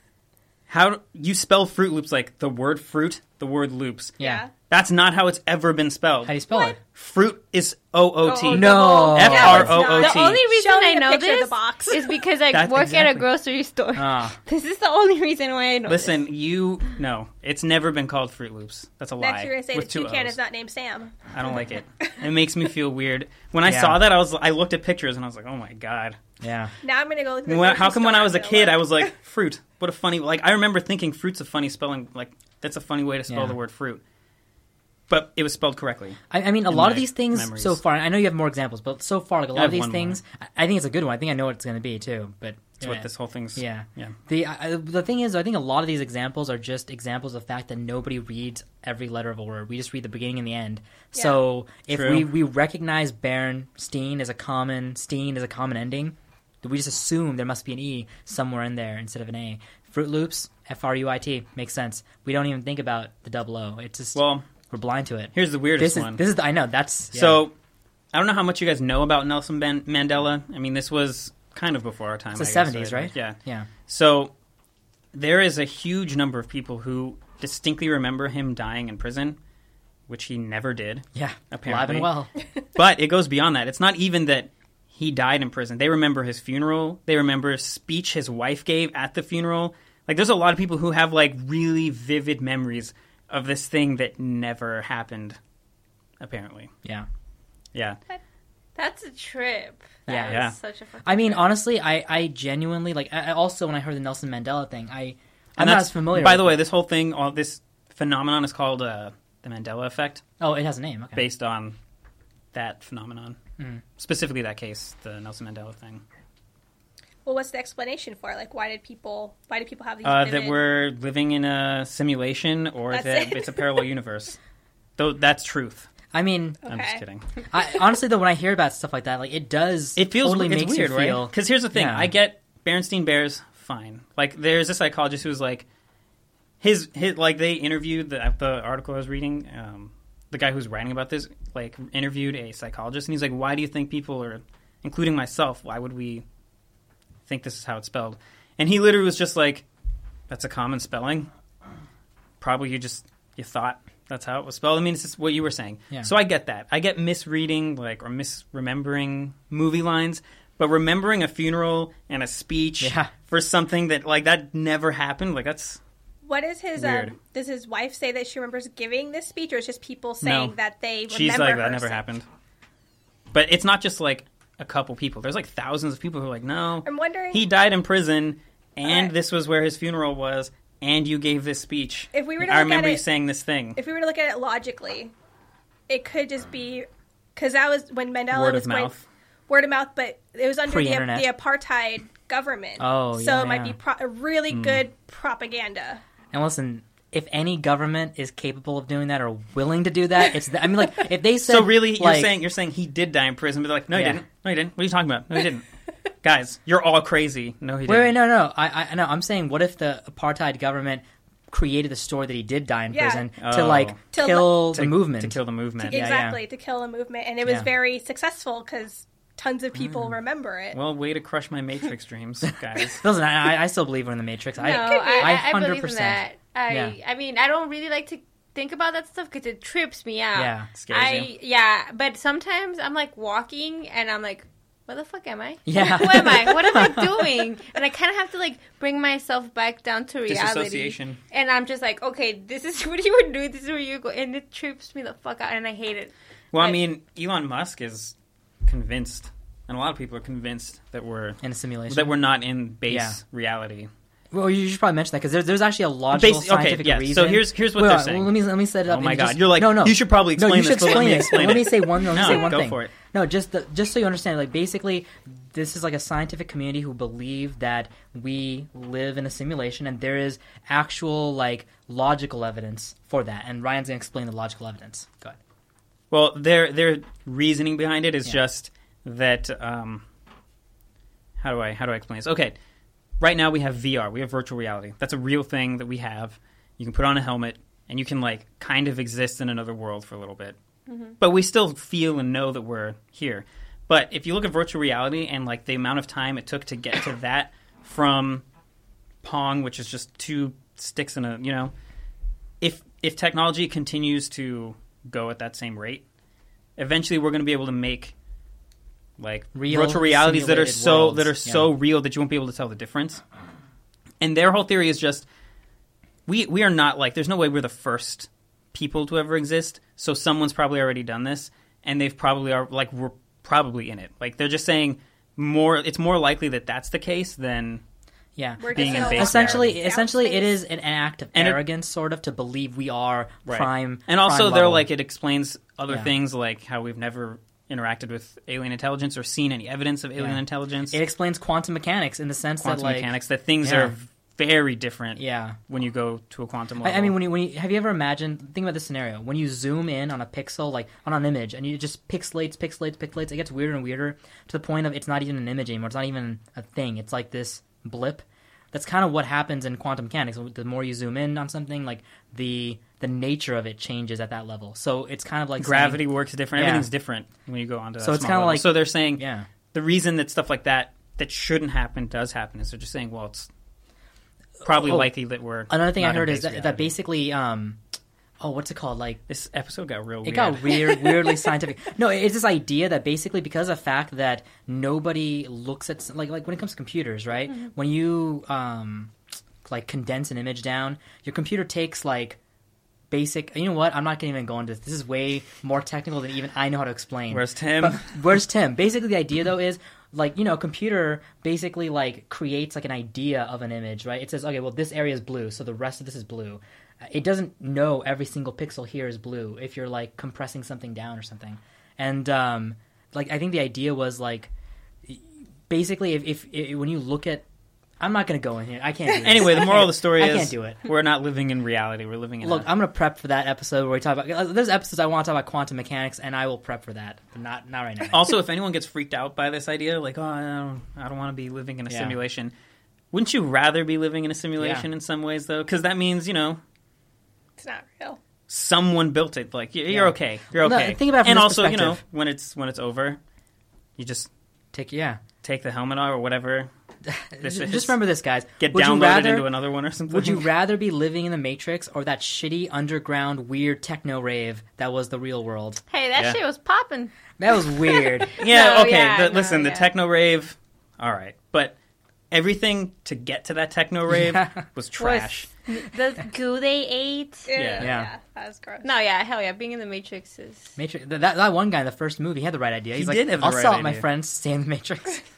How you spell Fruit Loops? Like the word fruit, the word loops. yeah. That's not how it's ever been spelled. How do you spell it? Fruit is O O T. Oh, No. F R O O The T. only reason Show me I a know picture of this the box. (laughs) is because I That's work at exactly- a grocery store. Ah. (laughs) this is the only reason why I know. this. Listen, you no, it's never been called Fruit Loops. That's a lie. Next, you're gonna say with the two toucan O's. is not named Sam. I don't like it. (laughs) It makes me feel weird. When I Yeah. saw that, I was I looked at pictures and I was like, oh my god. Yeah. Now I'm gonna go. Look at the how come when I was a kid, look. I was like, fruit? What a funny like. I remember thinking fruit's a funny spelling. Like that's a funny way to spell Yeah. the word fruit. But it was spelled correctly. I, I mean, a in lot of my these things memories. so far. I know you have more examples, but so far, like a lot have of these one more. things, I I think it's a good one. I think I know what it's going to be too. But That's what this whole thing's. Yeah. Yeah. The I, the thing is, I think a lot of these examples are just examples of the fact that nobody reads every letter of a word. We just read the beginning and the end. So if True. we, we recognize Bernstein as a common Steen as a common ending, we just assume there must be an e somewhere in there instead of an a. Fruit Loops, F R U I T, makes sense. We don't even think about the double O. It's just Well, we're blind to it. here's the weirdest This is one. this is I know that's yeah. So, I don't know how much you guys know about Nelson ben- Mandela. I mean, this was kind of before our time. it's the seventies, right? Yeah. yeah. So, there is a huge number of people who distinctly remember him dying in prison, which he never did. Yeah, Apparently. alive and well. (laughs) But it goes beyond that. It's not even that he died in prison. They remember his funeral. They remember a speech his wife gave at the funeral. Like, there's a lot of people who have like really vivid memories of this thing that never happened. Apparently, Yeah. yeah. That's a trip. Yeah. That is Yeah. Such a fucking I mean, trip. honestly, I, I genuinely like. I, I also, when I heard the Nelson Mandela thing, I I'm And not that's as familiar. By with the way, this whole thing, all this phenomenon is called uh, the Mandela effect, oh, it has a name. Okay. based on that phenomenon, Mm. specifically that case, the Nelson Mandela thing. Well, what's the explanation for? it? Like, why did people? Why do people have these? Uh, that we're living in a simulation, or That's that it. it's a parallel universe. Though that's truth. I mean, I'm just kidding. I, honestly, though, when I hear about stuff like that, like it does. It feels totally it's makes weird, you right? feel. Because here's the thing: Yeah. I get Berenstein Bears fine. Like, there's a psychologist who's like, his his like they interviewed the the article I was reading. Um, the guy who's writing about this like interviewed a psychologist, and he's like, "Why do you think people are, including myself, why would we think this is how it's spelled?" And he literally was just like, "That's a common spelling. Probably you just you thought." That's how it was spelled. I mean, it's just what you were saying. Yeah. So I get that. I get misreading, like, or misremembering movie lines, but remembering a funeral and a speech Yeah. for something that, like, that never happened, like, that's What is his? Um, does his wife say that she remembers giving this speech, or is just people saying No. that they remember she's like that never saying- happened. But it's not just like a couple people. There's like thousands of people who are like, no, I'm wondering he died in prison, and this was where his funeral was, and you gave this speech. If we were to I look remember at you it- saying this thing. if we were to look at it logically, it could just be because that was when Mandela Word was of going mouth. word of mouth, but it was under the, the apartheid government. Oh, so yeah, it might yeah. be pro- a really good propaganda. And listen, if any government is capable of doing that or willing to do that, it's. The, I mean, like if they said. So really, you're like, saying you're saying he did die in prison, but they're like, no, he Yeah. didn't. No, he didn't. What are you talking about? No, he didn't. (laughs) Guys, you're all crazy. No, he Wait, didn't. wait, no, no. I, I, no. I'm saying, what if the apartheid government created the story that he did die in Yeah. prison Oh. to like To kill To- the movement? to kill the movement. Yeah, yeah. exactly to kill the movement, and it was Yeah. very successful because tons of people Mm. remember it. Well, way to crush my Matrix (laughs) dreams, guys. Listen, I, I- still believe we're in the Matrix. no, I, I, I, I believe in that. I, Yeah. I mean, I don't really like to think about that stuff because it trips me out. Yeah. Scares I you. yeah, but sometimes I'm like walking and I'm like, where the fuck am I? Yeah. Who am I? What am I (laughs) doing? And I kind of have to like bring myself back down to reality. And I'm just like, okay, this is (laughs) what you were doing. This is where you go, and it trips me the fuck out, and I hate it. Well, I mean, Elon Musk is convinced and a lot of people are convinced that we're in a simulation. that we're not in base Yeah. reality. well, you should probably mention that because there's, there's actually a logical okay, scientific yeah, so here's- here's what Wait, they're saying. Let me let me set it up. Oh my God, just- you're like, no, no. you should probably no, explain you this, should but let me explain it. explain Let me say one. Let me No, say one go thing. for it. No, just the, just so you understand, like basically, this is like a scientific community who believe that we live in a simulation, and there is actual like logical evidence for that. And Ryan's gonna explain the logical evidence. Go ahead. Well, their their reasoning behind it is Yeah. just that. Um, how do I how do I explain this? Okay, right now we have VR, we have virtual reality. That's a real thing that we have. You can put on a helmet and you can like kind of exist in another world for a little bit, but we still feel and know that we're here. But if you look at virtual reality and like the amount of time it took to get to (coughs) that from Pong, which is just two sticks in a you know, if if technology continues to go at that same rate, eventually we're going to be able to make like Real virtual realities that are so worlds. that are so real that you won't be able to tell the difference. And their whole theory is just we we are not like there's no way we're the first people to ever exist. So someone's probably already done this, and they've probably are like we're probably in it. Like they're just saying more. It's more likely that that's the case than Yeah. We're Being just in gonna base walk essentially, around essentially, it space. is an act of And it- arrogance, sort of, to believe we are Right. prime. And also, prime they're level. like it explains other Yeah. things, like how we've never interacted with alien intelligence or seen any evidence of alien Yeah. intelligence, It explains quantum mechanics in the sense quantum that, like, mechanics. That things Yeah. are very different. yeah. when you go to a quantum I. I mean, when you, when you have you ever imagined? Think about this scenario: when you zoom in on a pixel, like on an image, and you just pixelates, pixelates, pixelates, it gets weirder and weirder to the point of it's not even an image anymore. It's not even a thing. It's like this blip. That's kind of what happens in quantum mechanics. The more you zoom in on something, like the the nature of it changes at that level. So it's kind of like saying- gravity works different. Yeah. Everything's different when you go onto. So it's kinda like- so they're saying yeah. the reason that stuff like that that shouldn't happen does happen is they're just saying, well, it's probably Oh, likely that we're Another thing I heard is that, that basically, um, oh, what's it called? Like this episode got real weird. It weird. got weird, (laughs) weirdly scientific. No, it's this idea that basically because of the fact that nobody looks at like like when it comes to computers, right? When you um like condense an image down, your computer takes like basic. You know what? I'm not going to even go into this. This is way more technical than even I know how to explain. Where's Tim? But where's Tim? Basically, the idea though is like you know, computer basically like creates like an idea of an image, right? It says, okay, well, this area is blue, so the rest of this is blue. Uh, It doesn't know every single pixel here is blue if you're like compressing something down or something. And um, like I think the idea was like basically if, if, if when you look at I'm not going to go in here. I can't. (laughs) Anyway, the moral of the story I is can't do it. we're not living in reality. We're living in Look, I'm gonna prep for that episode where we talk about. There's episodes I want to talk about quantum mechanics, and I will prep for that. But not not right now. (laughs) Also, if anyone gets freaked out by this idea, like, oh, I don't, I don't want to be living in a Yeah. simulation, wouldn't you rather be living in a simulation Yeah. in some ways, though? Because that means, you know, It's not real. someone built it. Like, you're, you're Yeah. okay. You're Well, no, okay. think about it from and this also, you know, perspective. when it's when it's over, you just Take yeah. take the helmet off or whatever, (laughs) This Just is- just remember this, guys. get would you downloaded rather, into another one or something. Would you (laughs) rather be living in the Matrix or that shitty underground weird techno rave that was the real world? Hey, that Yeah. shit was popping. That was weird. (laughs) Yeah, No, okay. yeah, the, no, listen, the yeah. techno rave, all right, but everything to get to that techno rave Yeah. was trash. (laughs) The goo they ate. Yeah. Yeah. that was gross. No, yeah, hell yeah. Being in the Matrix is. Matrix. That, that one guy in the first movie he had the right idea. He's He like, did have the I'll right sell it, my idea." friends. Stay in the Matrix. (laughs)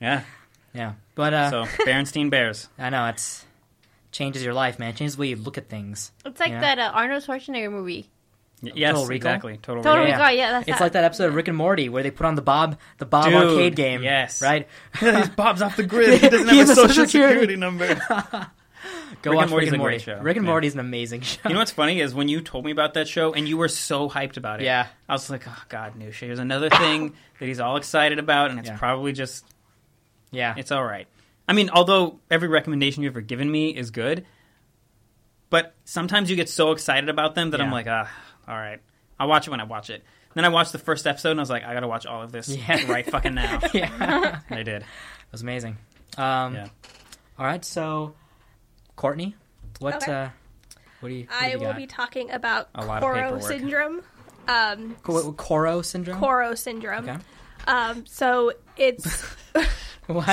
Yeah. yeah, but uh, So Berenstein Bears. I know it's changes your life, man. Changes the way you look at things. It's like Yeah. that uh, Arnold Schwarzenegger movie. Y- yes, Total Recall? exactly. Total, Total Recall. Recall. Yeah, that's It's that. like that episode of Rick and Morty where they put on the Bob the Bob Dude, arcade game. yes. right. (laughs) He's Bob's off the grid. He doesn't He have has a a social social security. security number. Go Rick and watch Morty's Rick and Morty. show. Rick and Yeah. Morty is an amazing show. You know what's funny is when you told me about that show and you were so hyped about it. Yeah. I was like, oh God, new show. here's another thing (coughs) that he's all excited about, and it's Yeah. probably just yeah, it's all right. I mean, although every recommendation you've ever given me is good, but sometimes you get so excited about them that I'm like, ah, all right, I'll watch it when I watch it. Then I watched the first episode and I was like, I gotta watch all of this Yeah. (laughs) right fucking now. (laughs) yeah, And I did. it was amazing. Um, Yeah. All right, so Courtney, what Okay. uh, what do you? What do I you will got? be talking about A lot of Koro syndrome. Um, Co- Koro syndrome. Koro syndrome. Okay. Um, so it's (laughs)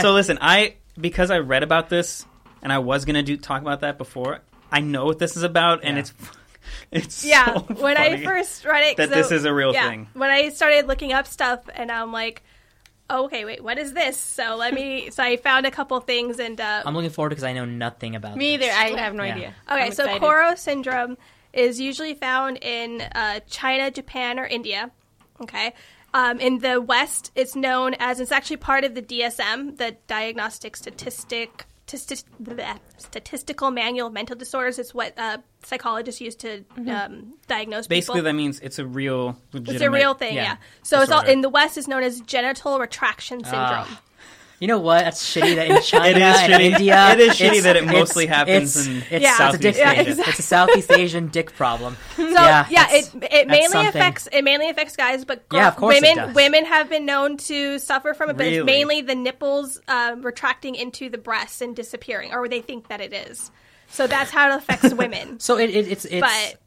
So listen, I because I read about this and I was gonna do talk about that before. I know what this is about, and Yeah. it's (laughs) it's yeah. so when I first read it, that so- this is a real yeah, thing. When I started looking up stuff, and I'm like, oh, okay, wait, what is this? So let me. (laughs) So I found a couple things and. Uh, I'm looking forward because I know nothing about Me this. either. I have no Yeah. idea. Okay, I'm so excited. Koro syndrome is usually found in uh, China, Japan, or India. Okay. Um, in the West, it's known as it's actually part of the DSM, the Diagnostic Statistic Tis- bleh, Statistical Manual of Mental Disorders. is what uh, psychologists use to um, diagnose Basically, people. that means it's a real, it's a real thing, yeah. yeah, So it's all in the West. is known as genital retraction syndrome. Ah. You know what? That's shitty that in (laughs) China It is and shitty. India. It is shitty that it it's- mostly happens it's, in it's, Yeah. it's a Southeast dick Yeah, exactly. It's a Southeast Asian dick problem. (laughs) So yeah, yeah, it it mainly something. affects it mainly affects guys, but girl- Yeah, of course it women does. women have been known to suffer from it, but Really? it's mainly the nipples um, retracting into the breasts and disappearing, or they think that it is. So that's how it affects women. (laughs) So it, it, it's it's but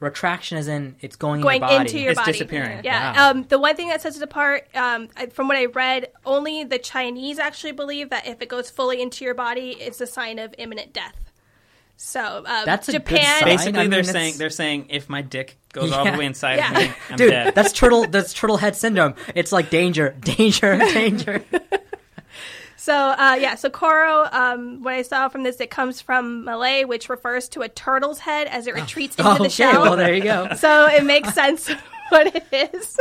retraction is in it's going, going in your body. into your It's body, disappearing. Yeah. Wow. Um, the one thing that sets it apart, um, I- from what I read, only the Chinese actually believe that if it goes fully into your body, it's a sign of imminent death. So um, That's a good Japan. sign. Basically, I mean, they're it's- saying they're saying if my dick goes all Yeah. the way inside Yeah. of me, I'm Dude, dead. that's turtle. That's turtle head syndrome. It's like danger, (laughs) danger, danger. (laughs) So uh, yeah, so Koro, um, what I saw from this, it comes from Malay, which refers to a turtle's head as it retreats into the okay, shell. well there you go. so it makes sense (laughs) what it is.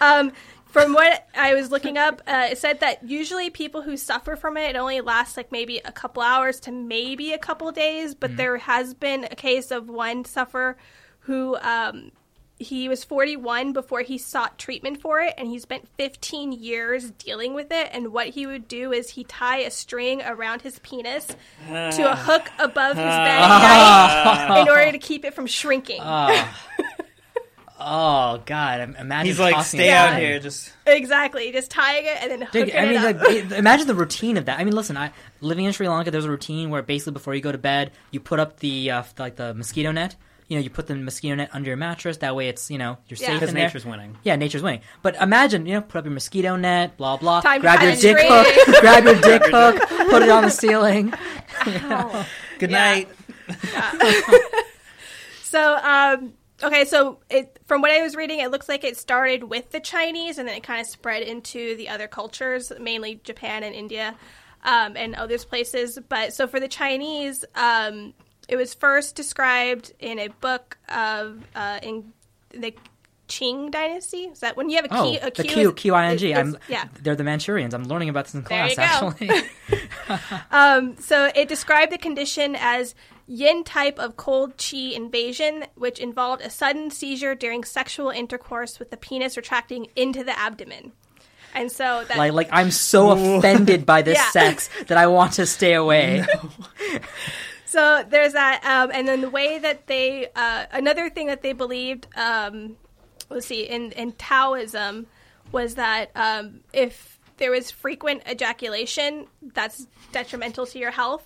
Um, from what I was looking up, uh, it said that usually people who suffer from it, it only lasts like maybe a couple hours to maybe a couple days. But there has been a case of one sufferer who um, he was 41 before he sought treatment for it, and he spent 15 years dealing with it. And what he would do is he tie a string around his penis to a hook above his bed (laughs) at night in order to keep it from shrinking. Oh god, imagine. He's like, tossing stay it out aside. here, just Exactly, just tying it and then hooking I mean, it up. like, imagine the routine of that. I mean, listen, I living in Sri Lanka, there's a routine where basically before you go to bed, you put up the uh, like the mosquito net. You know, you put the mosquito net under your mattress. That way, it's you know you're Yeah. safe because in there. nature's winning. Yeah, nature's winning. But imagine, you know, put up your mosquito net, blah blah. Time to grab your dick hook, (laughs) grab your dick hook, put it on the ceiling. (laughs) Good Yeah. night. (laughs) So, um, okay, so it from what I was reading, it looks like it started with the Chinese and then it kind of spread into the other cultures, mainly Japan and India, um, and other places. But so for the Chinese, um, it was first described in a book of uh, in the Qing dynasty. Is that when you have a Oh, key? a the Q Q is- Q I N G. is- I'm yeah. They're the Manchurians. I'm learning about this in There class. you go. Actually, (laughs) (laughs) Um, so it described the condition as yin type of cold chi invasion, which involved a sudden seizure during sexual intercourse with the penis retracting into the abdomen. And so that like like I'm so (laughs) offended by this Yeah. sex that I want to stay away. So there's that, um, and then the way that they uh, another thing that they believed, um, let's see, in in Taoism, was that um, if there was frequent ejaculation, that's detrimental to your health.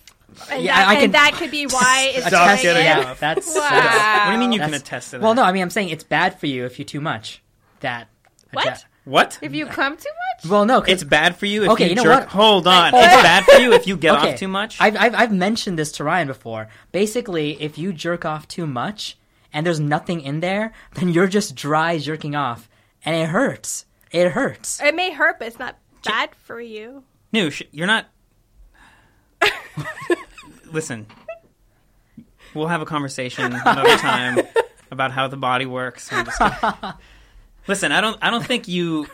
And, Yeah, that, I and can- that could be (laughs) why it's Stop doing kidding. it. Yeah, that's Wow. What do you mean you can That's- attest to that? Well, no, I mean I'm saying it's bad for you if you too much. That What? What? If you come too much? Well, no. It's bad for you if Okay, you, you know jerk. what? Hold on. Hold it's on. bad for you if you (laughs) get okay. off too much. I've, I've I've mentioned this to Ryan before. Basically, if you jerk off too much and there's nothing in there, then you're just dry jerking off, and it hurts. It hurts. It may hurt, but it's not bad for you. Noosh, you're not. (laughs) Listen, we'll have a conversation another time (laughs) about how the body works. I'm just kidding. Listen, I don't. I don't think you.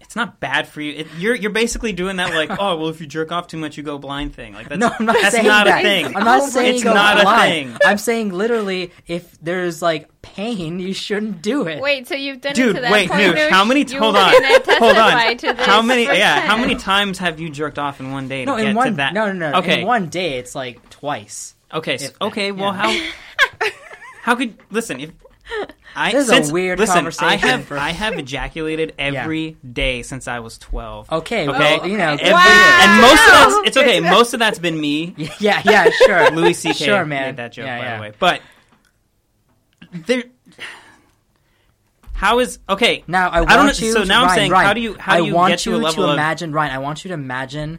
It's not bad for you. It, you're you're basically doing that like, oh well, if you jerk off too much, you go blind thing. Like that's No, I'm not that's saying not that. a thing. I'm not saying it's go not blind. a thing. I'm saying literally, if there's like pain, you shouldn't do it. Wait, so you've done it to that wait, point, Noosh, how many? You hold on, hold on. How many? Yeah, how many times have you jerked off in one day to no, get in one to that? no, no, no. Okay, In one day, it's like twice. Okay, so, okay. Well, yeah. how (laughs) how could listen if I This is a weird listen, I conversation have for- I have ejaculated (laughs) every day since I was twelve. Okay, Okay, well, you know, Every- good for you. and most of that's it's okay. Most of that's been me. (laughs) Yeah, yeah, sure. (laughs) Louis C.K. Sure, man. made that joke Yeah, by yeah. the way, but there. How is okay? Now I want don't. you. so to, now I'm saying, Ryan, how do you how I do you want get to you a level to of imagine, Ryan. I want you to imagine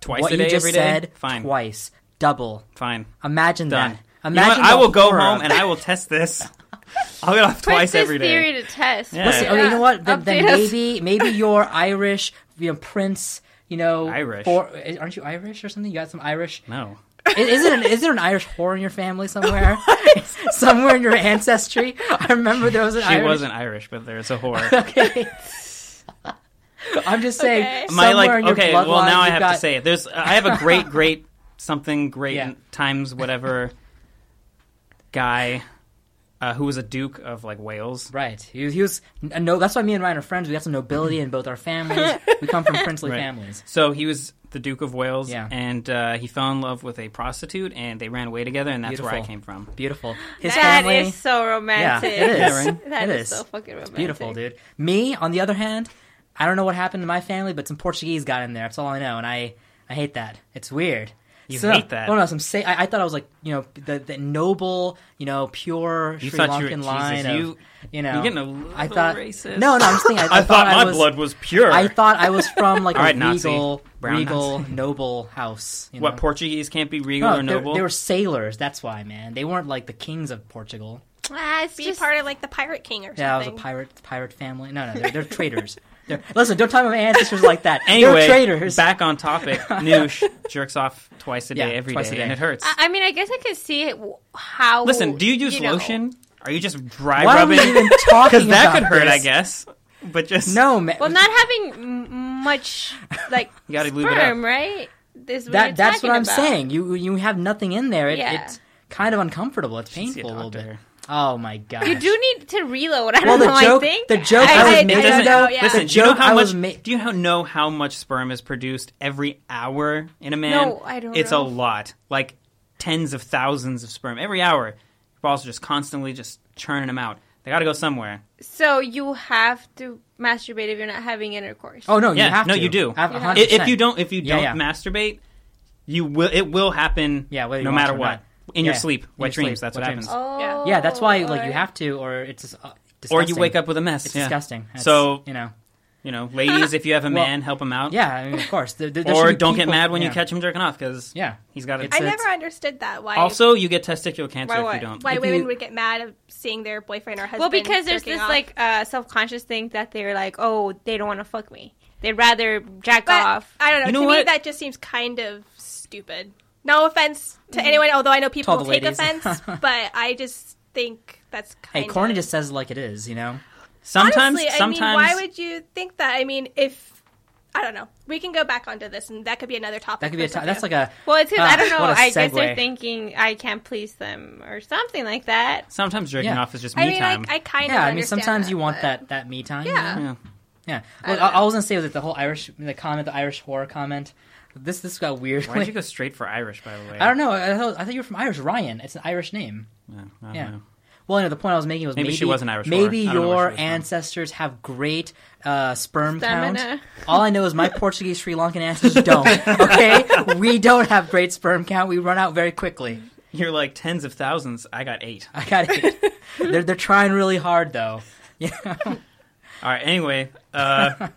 twice what a day you just every day? said Fine, twice, double. fine, Imagine done. that. You know? Imagine I the will go home and. I will test this. I'll get off Put twice this every day. theory to test. Yeah. Listen, okay, you know what? Then, then maybe maybe you're (laughs) Irish, you know, Prince. You know, Irish. For, aren't you Irish or something? You got some Irish. No. Is, is, it an, is there an Irish whore in your family somewhere? (laughs) (laughs) somewhere in your ancestry? I remember there was an Irish. She Irish. wasn't Irish, but there's a whore. Okay. I'm just saying. Okay. My like in your okay, well bloodline, now I you've have got- to say it. There's I have a great great something great Yeah. times whatever guy uh, who was a duke of like Wales. Right. He, was- he was a no. That's why me and Ryan are friends. We got some nobility in both our families. (laughs) We come from princely Right. families. So he was the Duke of Wales, Yeah. and uh, he fell in love with a prostitute, and they ran away together, and that's where I came from. Beautiful. His That family. is so romantic. Yeah, it is. Yeah. That It is is. so fucking romantic. Beautiful, dude. Me, on the other hand, I don't know what happened to my family, but some Portuguese got in there. That's all I know, and I, I hate that. It's weird. You So- hate that? Oh no, some say I, I thought I was like you know the, the noble, you know, pure You Sri thought you were- Lankan Jesus, line you- of you know. You're getting a little I thought racist. no, no. I'm just thinking. I, I, thought, (laughs) my was, blood was pure. I thought I was from like (laughs) All a right, regal, regal, Nazi. (laughs) noble house. You what? Portuguese can't be regal No, or they- noble. They were sailors. That's why, man. They weren't like the kings of Portugal. Ah, it's Be just part of like the pirate king or something. Yeah, I was a pirate pirate family. No, no, they're, they're traitors. They're, listen, don't talk about my ancestors like that. (laughs) Anyway, they're traitors. back on topic. (laughs) Noosh jerks off twice a day, Yeah, every twice a day, day. and it hurts. I, I mean, I guess I could see it, how. Listen, do you use know. lotion? Are you just dry Why are we rubbing? even talking (laughs) Because that could hurt, I guess. But just No, man. Well, not having m- much like You gotta lube it up. sperm, right? Is what that that's what I'm about. saying. You you have nothing in there. It, Yeah. It's kind of uncomfortable. It's should see a painful a little bit. Doctor. Oh my god. You do need to reload. I Well, don't know. joke- I think the joke I, I was I, It making- doesn't. know, yeah. Listen, do you know joke how I much? ma- do you know how much sperm is produced every hour in a man? No, I don't It's know. a lot, like tens of thousands of sperm every hour. Your balls are just constantly just churning them out. They got to go somewhere. So you have to masturbate if you're not having intercourse. Oh no, Yeah, you have no, to. you do. Have You a hundred If you don't, if you don't yeah. masturbate, you will. It will happen. Yeah, no matter to or what. Not. In your Yeah, sleep, in wet your sleep, dreams. That's what wet happens. Oh, Yeah, that's why like you have to, or it's just, uh, Or disgusting. you wake up with a mess. It's yeah. disgusting. It's, So you know, you know, ladies, if you have a (laughs) Well, man, help him out. yeah, I mean, of course. There, there, there Or be don't get people- mad when you yeah. catch him jerking off because Yeah, he's got it. It's I a- never understood that. Why? Also, you get testicular cancer Why if what? you don't. why if women you- would get mad of seeing their boyfriend or husband. Well, because there's jerking this off. like uh, self-conscious thing that they're like, oh, they don't want to fuck me. They'd rather jack But off. I don't know. You know to me, what? that just seems kind of stupid. No offense to anyone, although I know people will take ladies. offense, (laughs) but I just think that's kind Hey, of. Corny just says like it is, you know. Sometimes, Honestly, sometimes. I mean, why would you think that? I mean, if I don't know, we can go back onto this, and that could be another topic. That could be a for t- something that's like a well, it's 'cause, Ah, I don't know. what a I guess they're thinking I can't please them or something like that. sometimes jerking Yeah. off is just me I mean, time. I, I kind of yeah. I mean, sometimes you want that. that that me time. Yeah. you know? yeah. Yeah. I Well, I. I was gonna say was it the whole Irish the comment, the Irish horror comment. This this got weird. Why'd you (laughs) go straight for Irish, by the way? I don't know. I thought, I thought you were from Irish. Ryan. It's an Irish name. Yeah, I don't Yeah. know. Well, you know, the point I was making was Maybe maybe, she was an Irish maybe whore. I don't know where your she was from. ancestors have great uh, sperm Stamina. count. All I know is my Portuguese Sri Lankan ancestors don't. (laughs) Okay, we don't have great sperm count. We run out very quickly. You're like tens of thousands. I got eight. I got eight. they're they're trying really hard though. (laughs) Yeah. All right. Anyway, uh,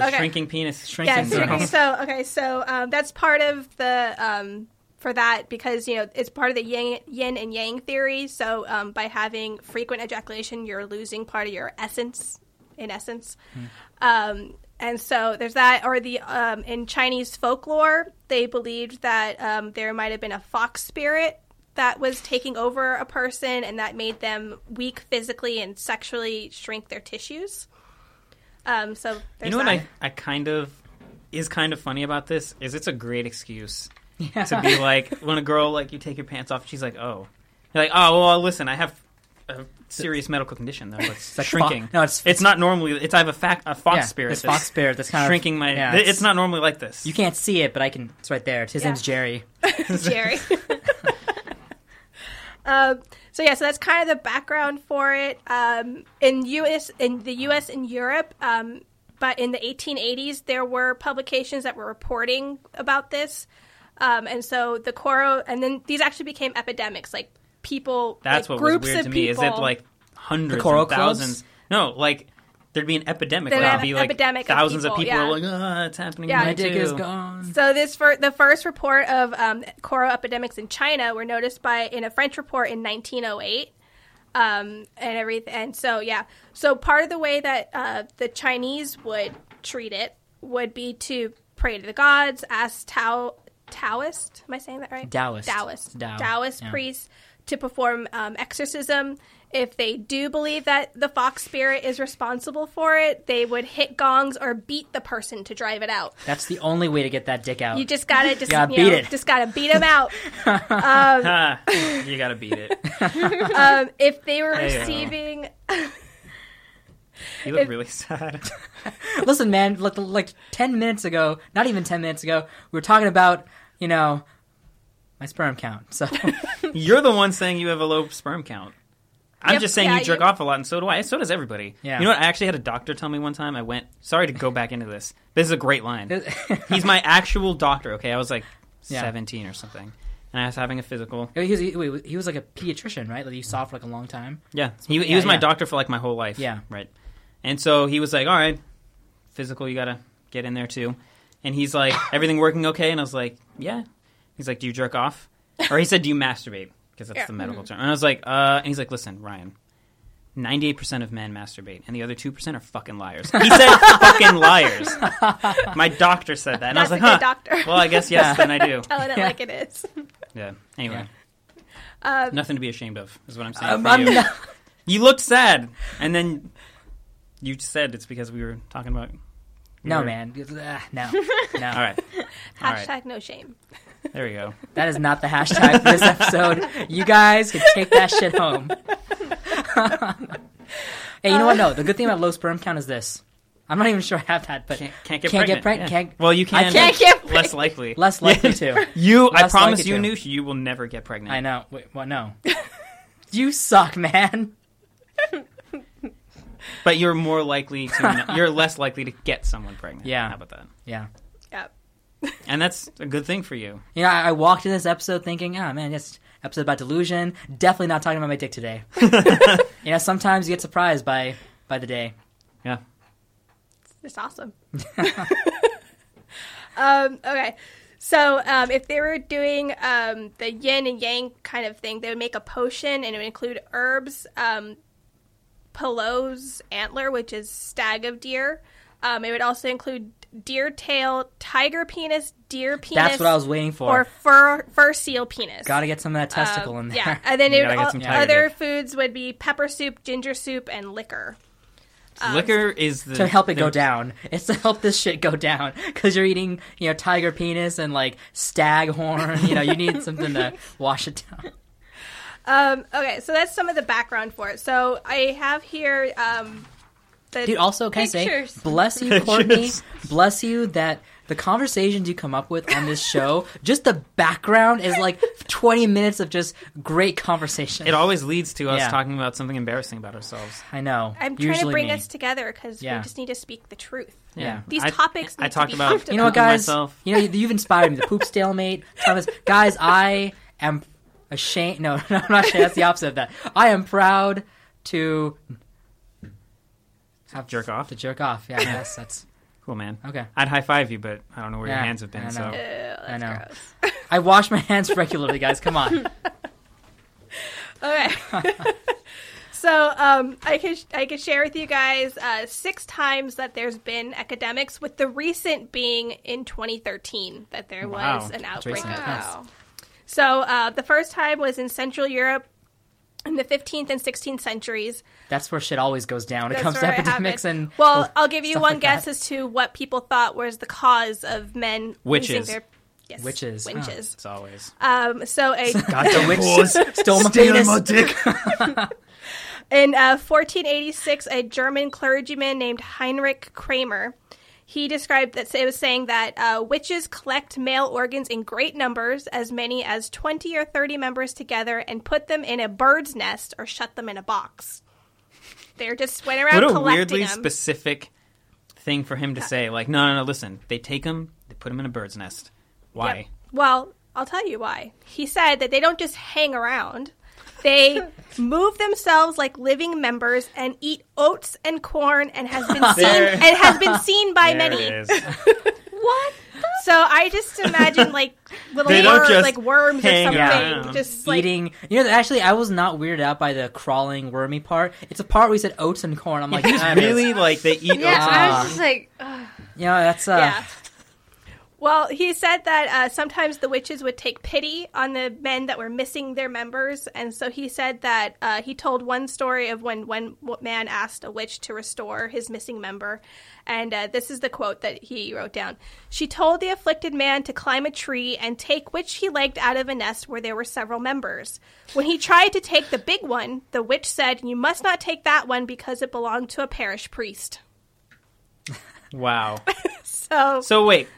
so Okay. shrinking penis. Shrinking Yeah. syndrome. So, so okay. So um, that's part of the um, for that because you know it's part of the yin, yin and yang theory. So um, by having frequent ejaculation, you're losing part of your essence. In essence, um, and so there's that. Or the um, in Chinese folklore, they believed that um, there might have been a fox spirit that was taking over a person, and that made them weak physically and sexually shrink their tissues. Um, so You there's know what. I, I kind of is kind of funny about this is it's a great excuse Yeah. to be (laughs) like when a girl like you take your pants off she's like oh you're like oh well listen I have a serious medical condition though it's like shrinking fo- no, it's- it's not normally it's I have a fac- a fox yeah, spirit This fox spirit that's kind shrinking of shrinking my yeah, it's, not normally like this You can't see it, but I can. It's right there. His Yeah. name's Jerry. (laughs) Jerry. (laughs) um, so yeah, so that's kind of the background for it. Um, in U.S. in the U.S. and Europe, um, but in the 1880s, there were publications that were reporting about this, um, and so the koro, and then these actually became epidemics, like people, that's like what groups was weird of to me people. is it like hundreds The Koro and Clubs? thousands no like there'd be an epidemic There'd like, have it'd be an like epidemic thousands of people, people yeah. are like oh it's happening Yeah. to My me dick too. is gone. So this for the first report of um, koro epidemics in China were noticed by in a French report in 1908. um, and everything. And so, yeah. So part of the way that uh, the Chinese would treat it would be to pray to the gods, ask Tao Taoist. Am I saying that right? Taoist. Taoist. Tao, Taoist yeah. priests to perform um, exorcism. If they do believe that the fox spirit is responsible for it, they would hit gongs or beat the person to drive it out. That's the only way to get that dick out. You just gotta just Gotta you beat know, it. just gotta beat them out. (laughs) Ah, you gotta beat it. (laughs) Um, if they were Hey-o. receiving You look really sad. (laughs) Listen, man, like, like 10 minutes ago, not even 10 minutes ago, we were talking about, you know, my sperm count. So, (laughs) You're the one saying you have a low sperm count. I'm Yep, just saying yeah, you jerk you- off a lot, and so do I. So does everybody. Yeah. You know what? I actually had a doctor tell me one time. I went. Sorry to go back into this. This is a great line. (laughs) He's my actual doctor. Okay, I was like Yeah. 17 or something, and I was having a physical. he was, he, wait, he was like a pediatrician, right? That you saw for like a long time. Yeah, he, he Yeah, was my doctor for like my whole life. Yeah. right. And so he was like, "All right, physical, you gotta get in there too." And he's like, "Everything working okay?" And I was like, "Yeah." He's like, "Do you jerk off?" Or he said, "Do you masturbate?" Because that's Yeah. the medical term. And I was like, "Uh," and he's like, "Listen, Ryan." 98% of men masturbate, and the other 2% are fucking liars. He said (laughs) fucking liars. My doctor said that. And I was like, a huh. doctor. Well, I guess yes, then I do. (laughs) telling it Yeah. like it is. Yeah. Anyway. Uh, Nothing to be ashamed of, is what I'm saying. Um, for I'm you. not- You looked sad, and then you said it's because we were talking about. no, were- man. No. (laughs) No. All right, all right. Hashtag no shame. There we go. That is not the hashtag for this episode. You guys can take that shit home. (laughs) hey, you know what? No, the good thing about low sperm count is this. I'm not even sure I have that, but Can't, can't get Can't pregnant. get pregnant, Yeah. can't- well, you I can. can't get less likely. (laughs) less likely (laughs) to. You, I promise you, to. Noosh, you will never get pregnant. I know. Wait, what? No. you suck, man. But you're more likely to. you're less likely to get someone pregnant. Yeah. How about that? Yeah. Yeah. And that's a good thing for you. You know, I, I walked in this episode thinking, oh man, this episode about delusion. Definitely not talking about my dick today. (laughs) (laughs) you know, sometimes you get surprised by by the day. Yeah. It's awesome. (laughs) um, okay. So um, if they were doing um, the yin and yang kind of thing, they would make a potion and it would include herbs, um, pilose antler, which is stag of deer. Um, it would also include deer tail, tiger penis, deer penis. That's what I was waiting for. Or fur fur seal penis. Got to get some of that testicle Um, in there. Yeah, and then it, gotta all- some tiger other dick. foods would be pepper soup, ginger soup, and liquor. Liquor is the to help it go down. It's to help this shit go down because you're eating, you know, tiger penis and like stag horn. You know, you need (laughs) something to wash it down. Um, okay, so that's some of the background for it. So I have here um, the Dude, also, can I say, Pictures. bless you, (laughs) Courtney. Bless you that the conversations you come up with on this show, just the background is like 20 minutes of just great conversation. It always leads to us Yeah. talking about something embarrassing about ourselves. I know. I'm trying to bring me. us together because Yeah. we just need to speak the truth. Yeah. These I- topics I need to talked be about You know what, guys? myself. You know, you've inspired me. The poop stalemate. Thomas, (laughs) guys, I am ashamed. No, (laughs) no, I'm not ashamed. That's the opposite of that. I am proud to have Jerk off? To jerk off. Yeah, yes, (laughs) that's Cool, man. okay. I'd high five you, but I don't know where Yeah, your hands have I been. know. So Ew, that's I know. gross. I wash my hands regularly, guys. Come on. (laughs) Okay. (laughs) so um, I could I could share with you guys uh, six times that there's been epidemics, with the recent being in 2013 that there Wow. was an outbreak. recent. of Yes. So uh, the first time was in Central Europe in the 15th and 16th centuries. That's where shit always goes down it comes to where it epidemics and well, I'll give you one like guess that. as to what people thought was the cause of men Witches. losing their yes, Witches. Oh. Witches. it's always Um, so a (laughs) God, the (laughs) witch (laughs) stole my penis. dick. In uh, 1486, a German clergyman named Heinrich Kramer, he described that it was saying that uh, witches collect male organs in great numbers, as many as 20 or 30 members together, and put them in a bird's nest or shut them in a box. They're just went around What a collecting weirdly them. specific thing for him to say. Like, no, no, no. Listen, they take them, they put them in a bird's nest. Why? Yep. Well, I'll tell you why. He said that they don't just hang around. They (laughs) move themselves like living members and eat oats and corn and has been (laughs) seen There. and has been seen by There many. it is. (laughs) What? So I just imagine like little They don't wor- just like worms or hang something, around. just like Eating, you know. Actually, I was not weirded out by the crawling, wormy part. It's a part where he said oats and corn. I'm like, "Ah, really like they eat Yeah, oats. I Ah. was just like, ugh. you know, that's uh, yeah. Well, he said that uh, sometimes the witches would take pity on the men that were missing their members, and so he said that uh, he told one story of when one man asked a witch to restore his missing member, and uh, this is the quote that he wrote down. She told the afflicted man to climb a tree and take which he liked out of a nest where there were several members. When he tried to take the big one, the witch said, "You must not take that one because it belonged to a parish priest." Wow. (laughs) So, So wait,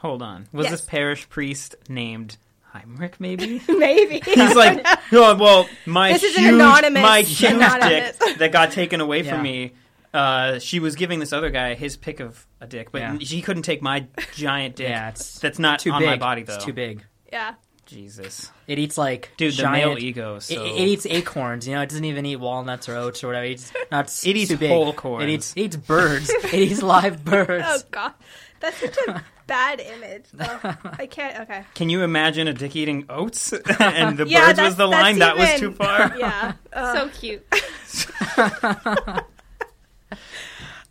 hold on. Was Yes. this parish priest named Heinrich? Maybe (laughs) maybe (laughs) he's like, no, (laughs) well, my This is an huge, anonymous- my huge anonymous. dick that got taken away from Yeah. me. Uh, she was giving this other guy his pick of a dick, but Yeah. she couldn't take my giant dick. Yeah, it's that's not too on big. my body though. It's too big. yeah. Jesus, It eats like dude, the giant, male ego. is It, it eats acorns, you know. It doesn't even eat walnuts or oats or whatever. It eats not. s- It eats too whole corns. It eats it eats birds. it eats live birds. Oh god, that's such a bad image. (laughs) Oh, I can't. Okay. Can you imagine a dick eating oats? (laughs) (laughs) and the Yeah, birds was the that's line. That was too far. Yeah. Uh, so cute.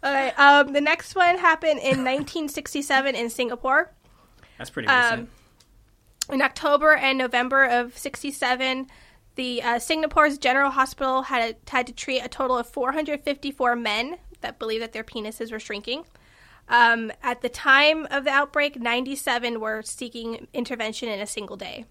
okay. Um, the next one happened in 1967 in Singapore. That's pretty recent. Um, in October and November of 67, the uh, Singapore's General Hospital had had to treat a total of 454 men that believed that their penises were shrinking. Um, at the time of the outbreak, 97 were seeking intervention in a single day.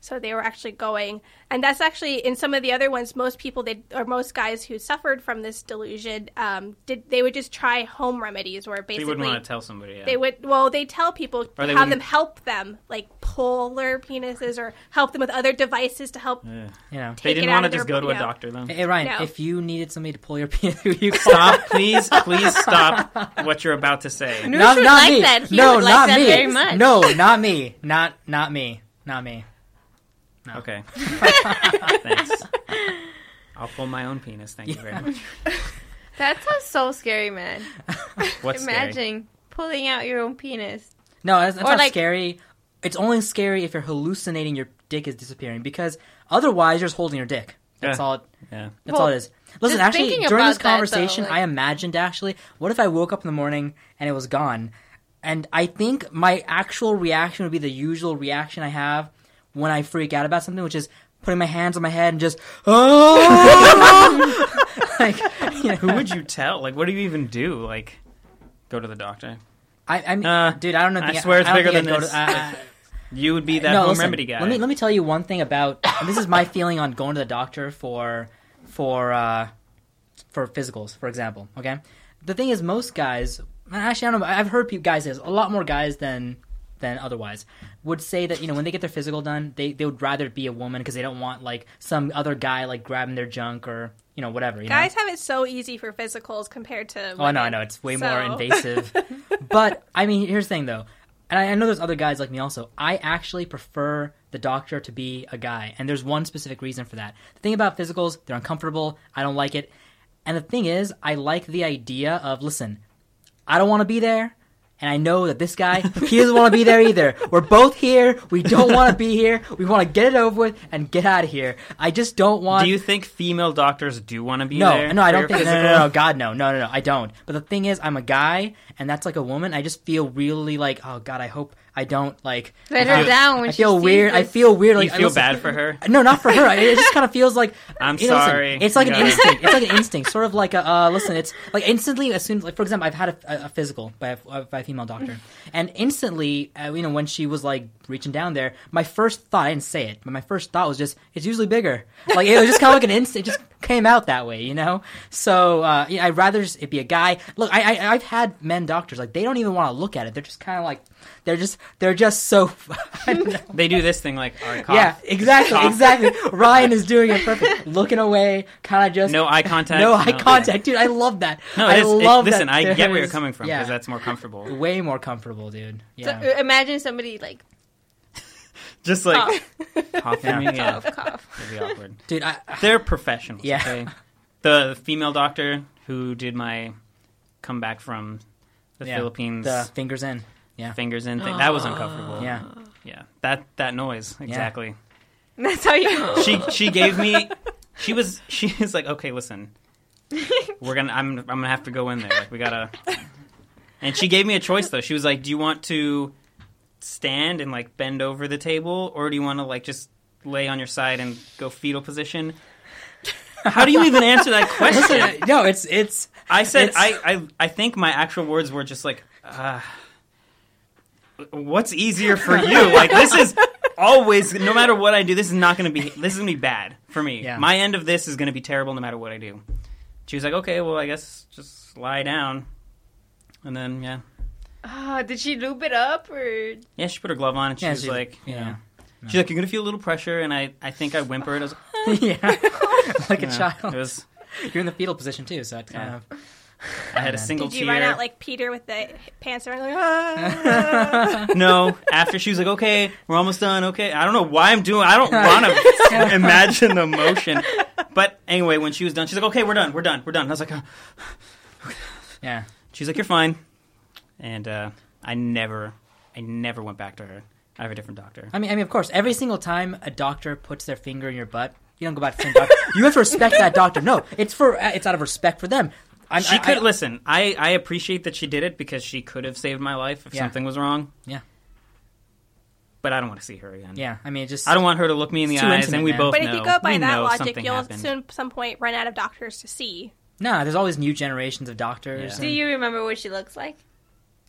So they were actually going, and that's actually in some of the other ones. Most people, did, or most guys who suffered from this delusion, um, did they would just try home remedies, where basically you wouldn't want to tell somebody. Yeah. they would well they tell people Or they have them help them like pull their penises or help them with other devices to help Yeah. You know. They didn't it want to of their just go to a yeah. doctor though. Hey Ryan, No. if you needed somebody to pull your (laughs) penis through, you Stop, (laughs) please, please stop what you're about to say. Noosh Not, not like me. that. He no, would like not me. very much. No, not me. Not not me. Not me. Okay. (laughs) Thanks. (laughs) I'll pull my own penis. Thank you very much. (laughs) That sounds so scary, man. What's scary? Imagine pulling out your own penis. No, that's, that's Or not like- scary. It's only scary if you're hallucinating your dick is disappearing because otherwise you're just holding your dick. That's Yeah. all. It, Yeah. that's Well, all it is. Listen, actually, during about this that, though, conversation, like- I imagined actually, what if I woke up in the morning and it was gone? And I think my actual reaction would be the usual reaction I have when I freak out about something, which is putting my hands on my head and just, oh, (laughs) like, you know, Who would you tell? Like, what do you even do? Like, go to the doctor. I, I mean, Uh, dude, I don't know. I think swear it's I bigger than I'd this. to- I- I- (laughs) You would be that no, home listen, remedy guy. Let me let me tell you one thing about this is my feeling on going to the doctor for for uh, for physicals, for example. Okay, the thing is, most guys actually I don't know. I've heard people, guys say this, a lot more guys than than otherwise would say that you know when they get their physical done, they they would rather be a woman because they don't want like some other guy like grabbing their junk or you know whatever. You know? guys have it so easy for physicals compared to Oh, no, I know. It's way So- more invasive. (laughs) but I mean, here's the thing, though, and I, I know there's other guys like me also. I actually prefer the doctor to be a guy, and there's one specific reason for that. The thing about physicals, they're uncomfortable. I don't like it, and the thing is, I like the idea of listen. I don't want to be there. And I know that this guy, he doesn't want to be there either. We're both here. We don't want to be here. We want to get it over with and get out of here. I just don't want. do you think female doctors do want to be No, there? no, I don't think. No, no, no, no, God, no, no, no, no, I don't. But the thing is, I'm a guy, and that's like a woman. I just feel really like, oh God, I hope I don't like. Let I her feel- down when I she feel sees weird. I feel weird. You Like, feel listen- bad for her? (laughs) No, not for her. It just kind of feels like (laughs) I'm you know, listen, sorry. it's like an Yeah. instinct. It's like an (laughs) instinct, sort of like a uh, listen. It's like instantly as soon, as like for example, I've had a, a physical by a, by a female doctor, and instantly, uh, you know, when she was like reaching down there, my first thought, I didn't say it, but my first thought was just, it's usually bigger. Like it was just kind of like an instinct. just came out that way, you know. So uh, yeah, I'd rather it be a guy. Look, I, I I've had men doctors like they don't even want to look at it. They're just kind of like, they're just they're just so. (laughs) I don't know. They do this thing like, all right, cough. Yeah, exactly, Cough. exactly. (laughs) Ryan is doing it perfect. Looking away, kind of just No eye contact. no eye contact, dude. I love that. No, I it is, it- love listen, that I get where you're coming from because Yeah, that's more comfortable. way more comfortable, dude. Yeah. uh, imagine somebody like Just like cough, (laughs) coughing. Yeah. Yeah, cough, cough. it'd be awkward. dude, I, They're professionals. Yeah. Okay? The female doctor who did my comeback from the yeah, Philippines. the fingers in. Yeah. fingers in. Thing. That was uncomfortable. Yeah. yeah. That that noise exactly. That's how you. (laughs) She she gave me. She was she was like, okay, listen, we're gonna I'm I'm gonna have to go in there. Like we gotta. And she gave me a choice though. She was like, do you want to stand and like bend over the table, or do you want to like just lay on your side and go fetal position? How do you even answer that (laughs) question? no, it's it's. I said It's- I, I I think my actual words were just like, uh, "What's easier for (laughs) you?" like this is always, no matter what I do, this is not going to be. This is going to be bad for me. Yeah. My end of this is going to be terrible, no matter what I do. She was like, "Okay, well, I guess just lie down," and then yeah, Ah, did she lube it up or? yeah, she put her glove on and she Yeah, was she- like, you you know. know. She's like, you're gonna feel a little pressure, and I, I think I whimpered. I was, like, (laughs) yeah, (laughs) like a know, child. It was. (laughs) You're in the fetal position too, so it's kind Yeah. of. I had a single Did you tear. run out like Peter with the pants around? Like, ah. no, after she was like, "Okay, we're almost done." Okay, I don't know why I'm doing. I don't want to imagine the motion. But anyway, when she was done, she's like, "Okay, we're done. We're done. We're done." I was like, "Uh." Yeah. "She's like, you're fine." And uh, I never, I never went back to her. I have a different doctor. I mean, I mean, of course, every single time a doctor puts their finger in your butt, you don't go back to the same doctor. you have to respect that doctor. No, it's for uh, it's out of respect for them. I'm, She I- could I- listen. I, I appreciate that she did it because she could have saved my life if Yeah. something was wrong. Yeah. But I don't want to see her again. Yeah, I mean, it just I don't want her to look me in the eyes, intimate, and we man. both But know. if you go by that logic, you'll happened. soon some point run out of doctors to see. No, there's always new generations of doctors. Yeah. and Do you remember what she looks like?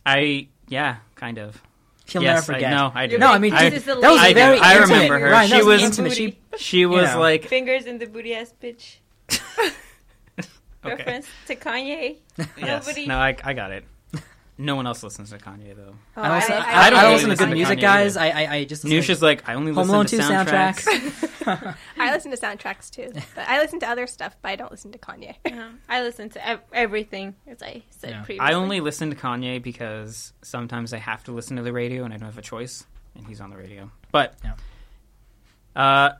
I yeah, kind of. She'll yes, never forget. I, no, I do. No, I mean, This dude, is the that was I do. very. I remember her. Ryan, She that was- intimate. She, she was know. like Fingers in the booty ass bitch. (laughs) (laughs) okay. Reference to Kanye. Yes. Nobody. No, I, I got it. No one else listens to Kanye though. Oh, I don't, listen, I- I, I- I don't really listen to good music, Kanye guys. either. I, I, I just listen Nusha's to like, I only Home listen Alone to 2 soundtracks. soundtracks. (laughs) I listen to soundtracks too, but I listen to other stuff, but I don't listen to Kanye. I listen to ev- everything, as I said Yeah. previously. I only listen to Kanye because sometimes I have to listen to the radio and I don't have a choice, and he's on the radio. But Yeah. uh,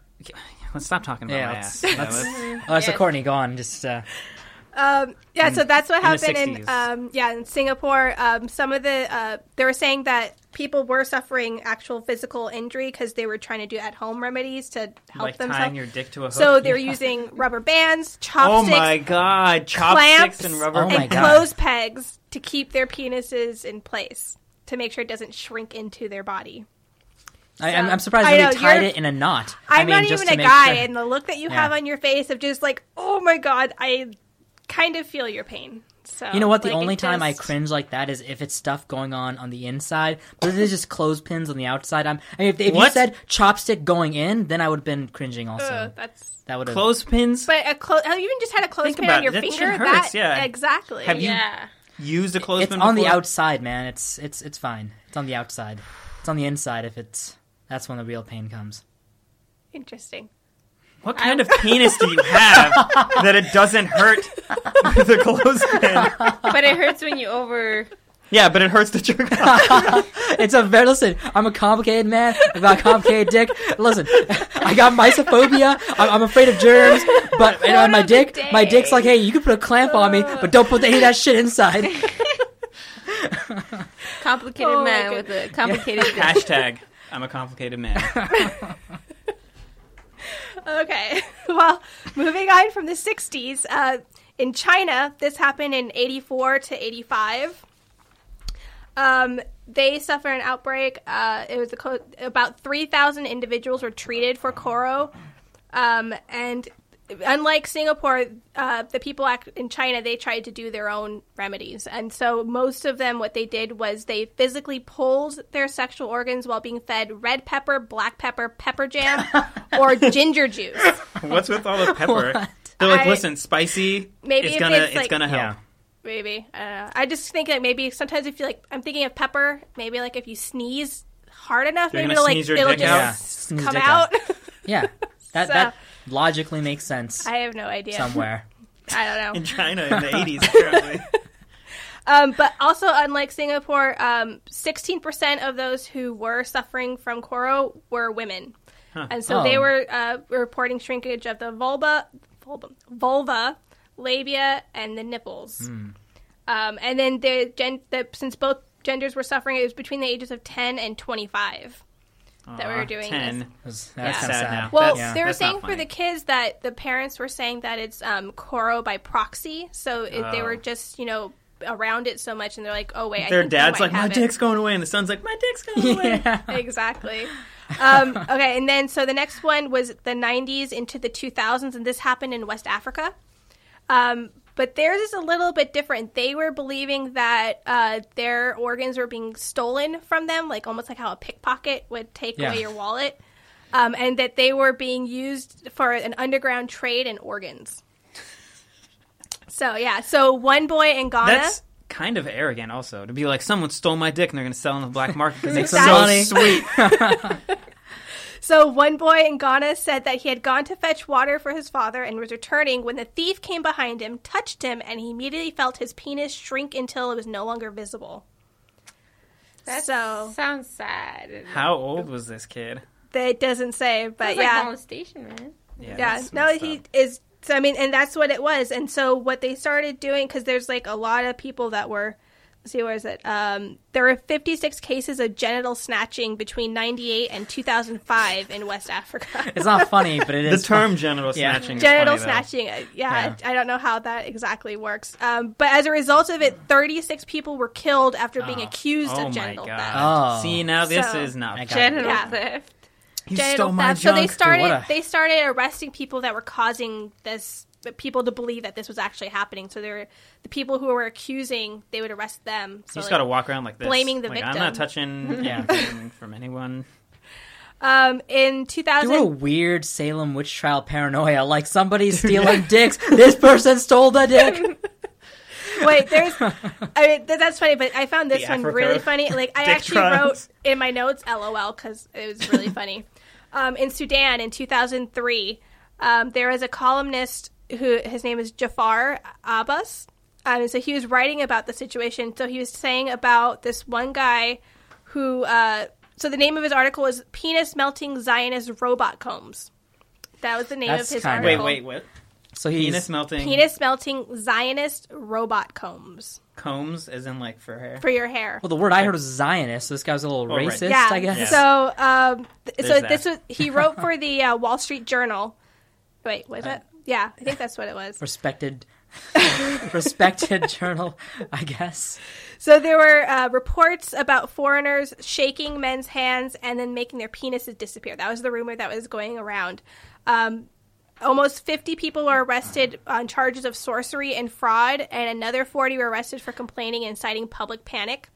let's stop talking about Yeah, my let's- ass. (laughs) Let's- let's- Oh, so Yes. Courtney, go on. Just uh, Um, yeah, so that's what happened in, 60s. um, yeah in Singapore. Um, some of the uh, they were saying that people were suffering actual physical injury because they were trying to do at home remedies to help like themselves. tying your dick to a hook. so (laughs) they were Yeah. using (laughs) rubber bands, chopsticks. Oh chopsticks, my god, chopsticks clamps, and rubber Oh my and God. clothes pegs to keep their penises in place to make sure it doesn't shrink into their body. I, I'm, So- I'm surprised I they know, tied it in a knot. I'm I mean, not just even to a guy, sure- and the look that you Yeah. have on your face of just like, oh my god, I kind of feel your pain. So You know what? The like, only it time I cringe like that is if it's stuff going on on the inside, but if it's just clothespins on the outside. I'm. I mean, if, if you said chopstick going in, then I would have been cringing also. Ugh, that's that would have. clothespins. But a clo- have you even just had a clothespin on your it. That finger? hurts, that yeah. exactly. Have you- yeah. Used a clothespin? It's clothespin. on the outside, man. It's it's it's fine. It's on the outside. It's on the inside. If it's that's when the real pain comes. Interesting. What kind of penis do you have that it doesn't hurt (laughs) with a clothespin? But it hurts when you over. Yeah, but it hurts to jerk off. (laughs) It's a very listen. I'm a complicated man. I've got a complicated dick. Listen, I got mysophobia. I'm, I'm afraid of germs. But and on my of the dick, my dick's like, hey, you can put a clamp on me, oh. but don't put any of that shit inside. Complicated Oh my man with a complicated dick. Hashtag I'm a complicated man. (laughs) Okay. (laughs) Well, moving on from the 60s, uh, in China, this happened in 84 to 85. Um, they suffered an outbreak. Uh, it was co- about 3,000 individuals were treated for Koro. Um, and unlike Singapore, uh, the people in China, they tried to do their own remedies. And so most of them, what they did was they physically pulled their sexual organs while being fed red pepper, black pepper, pepper jam, (laughs) or ginger juice. What's with all the (laughs) pepper? What? They're like, I- listen, spicy. Maybe it's gonna, it's, it's, like- gonna help. Yeah. Maybe. I don't know. I just think that maybe sometimes if you like, I'm thinking of pepper. Maybe like if you sneeze hard enough, You're maybe it'll like it'll just out? Yeah, come dick out. Yeah, (laughs) that So- that logically makes sense I have no idea. somewhere. (laughs) I don't know. In China in the (laughs) 80s, apparently. (laughs) Um, but also, unlike Singapore, um, 16% of those who were suffering from Koro were women. And so they Oh. were uh, reporting shrinkage of the vulva, vulva, vulva, labia, and the nipples. Um, and then the, gen- the since both genders were suffering. It was between the ages of 10 and 25 that we were doing ten. this. It was- That's that's kind of sad sad. now. Well, That's- they were that's saying for the kids that the parents were saying that it's um, Koro by proxy, so it, they Oh. were just you know around it so much, and they're like, oh wait, I Their think dad's might like, my have it." dick's going away, and the son's like, my dick's going away. (laughs) Yeah. (laughs) exactly. Um, okay, and then so the next one was the 90s into the 2000s, and this happened in West Africa. Um, but theirs is a little bit different. They were believing that uh, their organs were being stolen from them, like almost like how a pickpocket would take Yeah. away your wallet, um, and that they were being used for an underground trade in organs. So yeah, so one boy in Ghana. That's kind of arrogant, also, to be like, someone stole my dick and they're going to sell it on the black market because it's so sweet. (laughs) So one boy in Ghana said that he had gone to fetch water for his father and was returning when the thief came behind him, touched him, and he immediately felt his penis shrink until it was no longer visible. That So- sounds sad. How old was this kid? That doesn't say, but That's yeah, like molestation, man. Yeah, yeah. No, he up. is. So I mean, and that's what it was. And so what they started doing because there's like a lot of people that were. Let's see, where is it? Um, there were 56 cases of genital snatching between 98 and 2005 in West Africa. (laughs) It's not funny, but it is The term genital Yeah. snatching is genital funny, snatching. uh, Yeah, Yeah. I don't know how that exactly works. Um, but as a result of it, 36 people were killed after being Oh. accused Oh of my genital god. theft. Oh. See, now this So- is not I got fair. Genital Yeah. theft. You Genital stole my theft. So they started. what a- They started arresting people that were causing this. People to believe that this was actually happening. So they were the people who were accusing. They would arrest them. So You just like, got to walk around like this. blaming the like, I'm not touching (laughs) Yeah. anything from anyone. um, in 2000. You were a weird Salem witch trial paranoia. Like somebody's stealing (laughs) dicks. This person stole the dick. (laughs) Wait, there's. I mean, th- that's funny, but I found this The one Africa really funny. Like, I actually trials. wrote in my notes "LOL" because it was really funny. Um, in Sudan in 2003, um, there was a columnist who his name is Jafar Abbas. Um, and so he was writing about the situation. So he was saying about this one guy who. Uh, so the name of his article was "Penis Melting Zionist Robot Combs." That was the name That's of his kinda- Wait, wait, what? So he's Penis melting Penis melting Zionist robot combs combs, as in like for hair. for your hair. Well, the word I heard was Zionist. So this guy was a little Oh, right. racist, yeah. I guess. So, um, th- so There's this was he wrote for the uh, Wall Street Journal. Wait, was it? Yeah, I think that's what it was. Respected, (laughs) respected journal, I guess. So there were uh, reports about foreigners shaking men's hands and then making their penises disappear. That was the rumor that was going around. Um, almost 50 people were arrested on charges of sorcery and fraud, and another 40 were arrested for complaining and inciting public panic.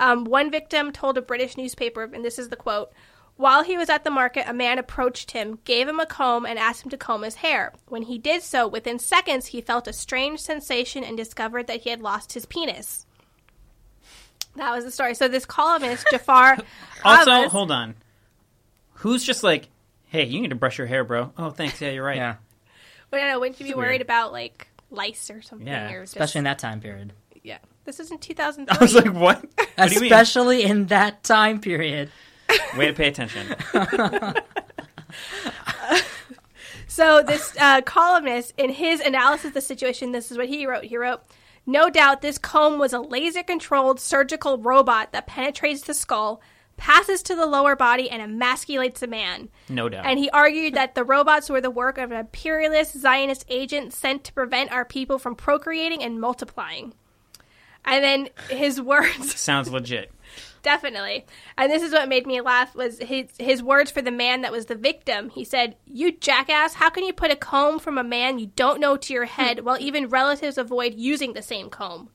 Um, one victim told a British newspaper, and this is the quote While he was at the market, a man approached him, gave him a comb, and asked him to comb his hair. When he did so, within seconds, he felt a strange sensation and discovered that he had lost his penis. That was the story. So this columnist, (laughs) Jafar. Also, Abbas- hold on. Who's just like, hey, you need to brush your hair, bro? Oh, thanks. Yeah, you're right. Yeah, But I know, wouldn't you be worried about like lice or something? Yeah, or just, especially in that time period. yeah. This is in 2003. I was like, what? (laughs) What do you mean? especially in that time period. Way to pay attention. (laughs) So this uh, columnist, in his analysis of the situation, this is what he wrote. He wrote, "No doubt this comb was a laser-controlled surgical robot that penetrates the skull, passes to the lower body, and emasculates a man." No doubt. And he argued that the robots were the work of an imperialist Zionist agent sent to prevent our people from procreating and multiplying. And then his words Sounds legit. Definitely. And this is what made me laugh was his his words for the man that was the victim. He said, "You jackass, how can you put a comb from a man you don't know to your head (laughs) while even relatives avoid using the same comb?"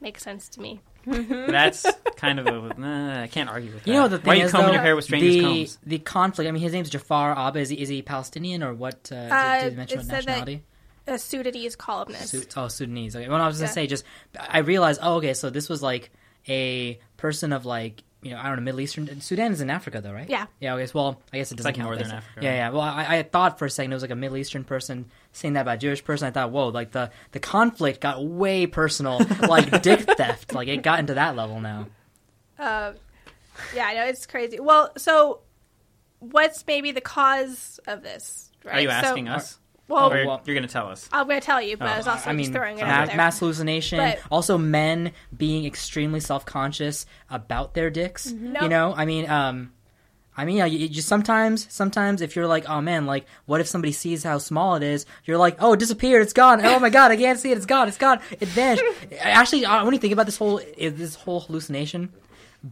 Makes sense to me. That's kind of a. Nah, I can't argue with that. You know the thing Why are you is, combing though? your hair with strangers' the, combs? The conflict. I mean, his name's Jafar Abba. Is he, is he Palestinian or what? Uh, did- Uh, did, he mention it what said that- nationality? A Sudanese columnist. Su- oh, Sudanese. Okay. Well, I was gonna Yeah. say, just I realized. Oh, okay. So this was like a person of like you know I don't know Middle Eastern. Sudan is in Africa though, right? Yeah. Yeah. Okay. Well, I guess it doesn't like count. Northern Africa, Yeah. Yeah. Well, I, I thought for a second it was like a Middle Eastern person saying that about a Jewish person. I thought, whoa, like the the conflict got way personal, (laughs) like dick theft. Like it got into that level now. Uh, yeah, I know it's crazy. Well, so what's maybe the cause of this? Right? Are you So- asking us? Well, you're, well- you're going to tell us. I'm going to tell you, but Oh, I was also I mean, just throwing it ma- out there. mass hallucination. But- also, men being extremely self-conscious about their dicks. You know, I mean, um, I mean, yeah, you, you just sometimes, sometimes if you're like, oh man, like, what if somebody sees how small it is? You're like, oh, it disappeared, it's gone. Oh my god, I can't see it, it's gone, it's gone, it vanished. (laughs) Actually, uh, when you think about this whole, is this whole hallucination,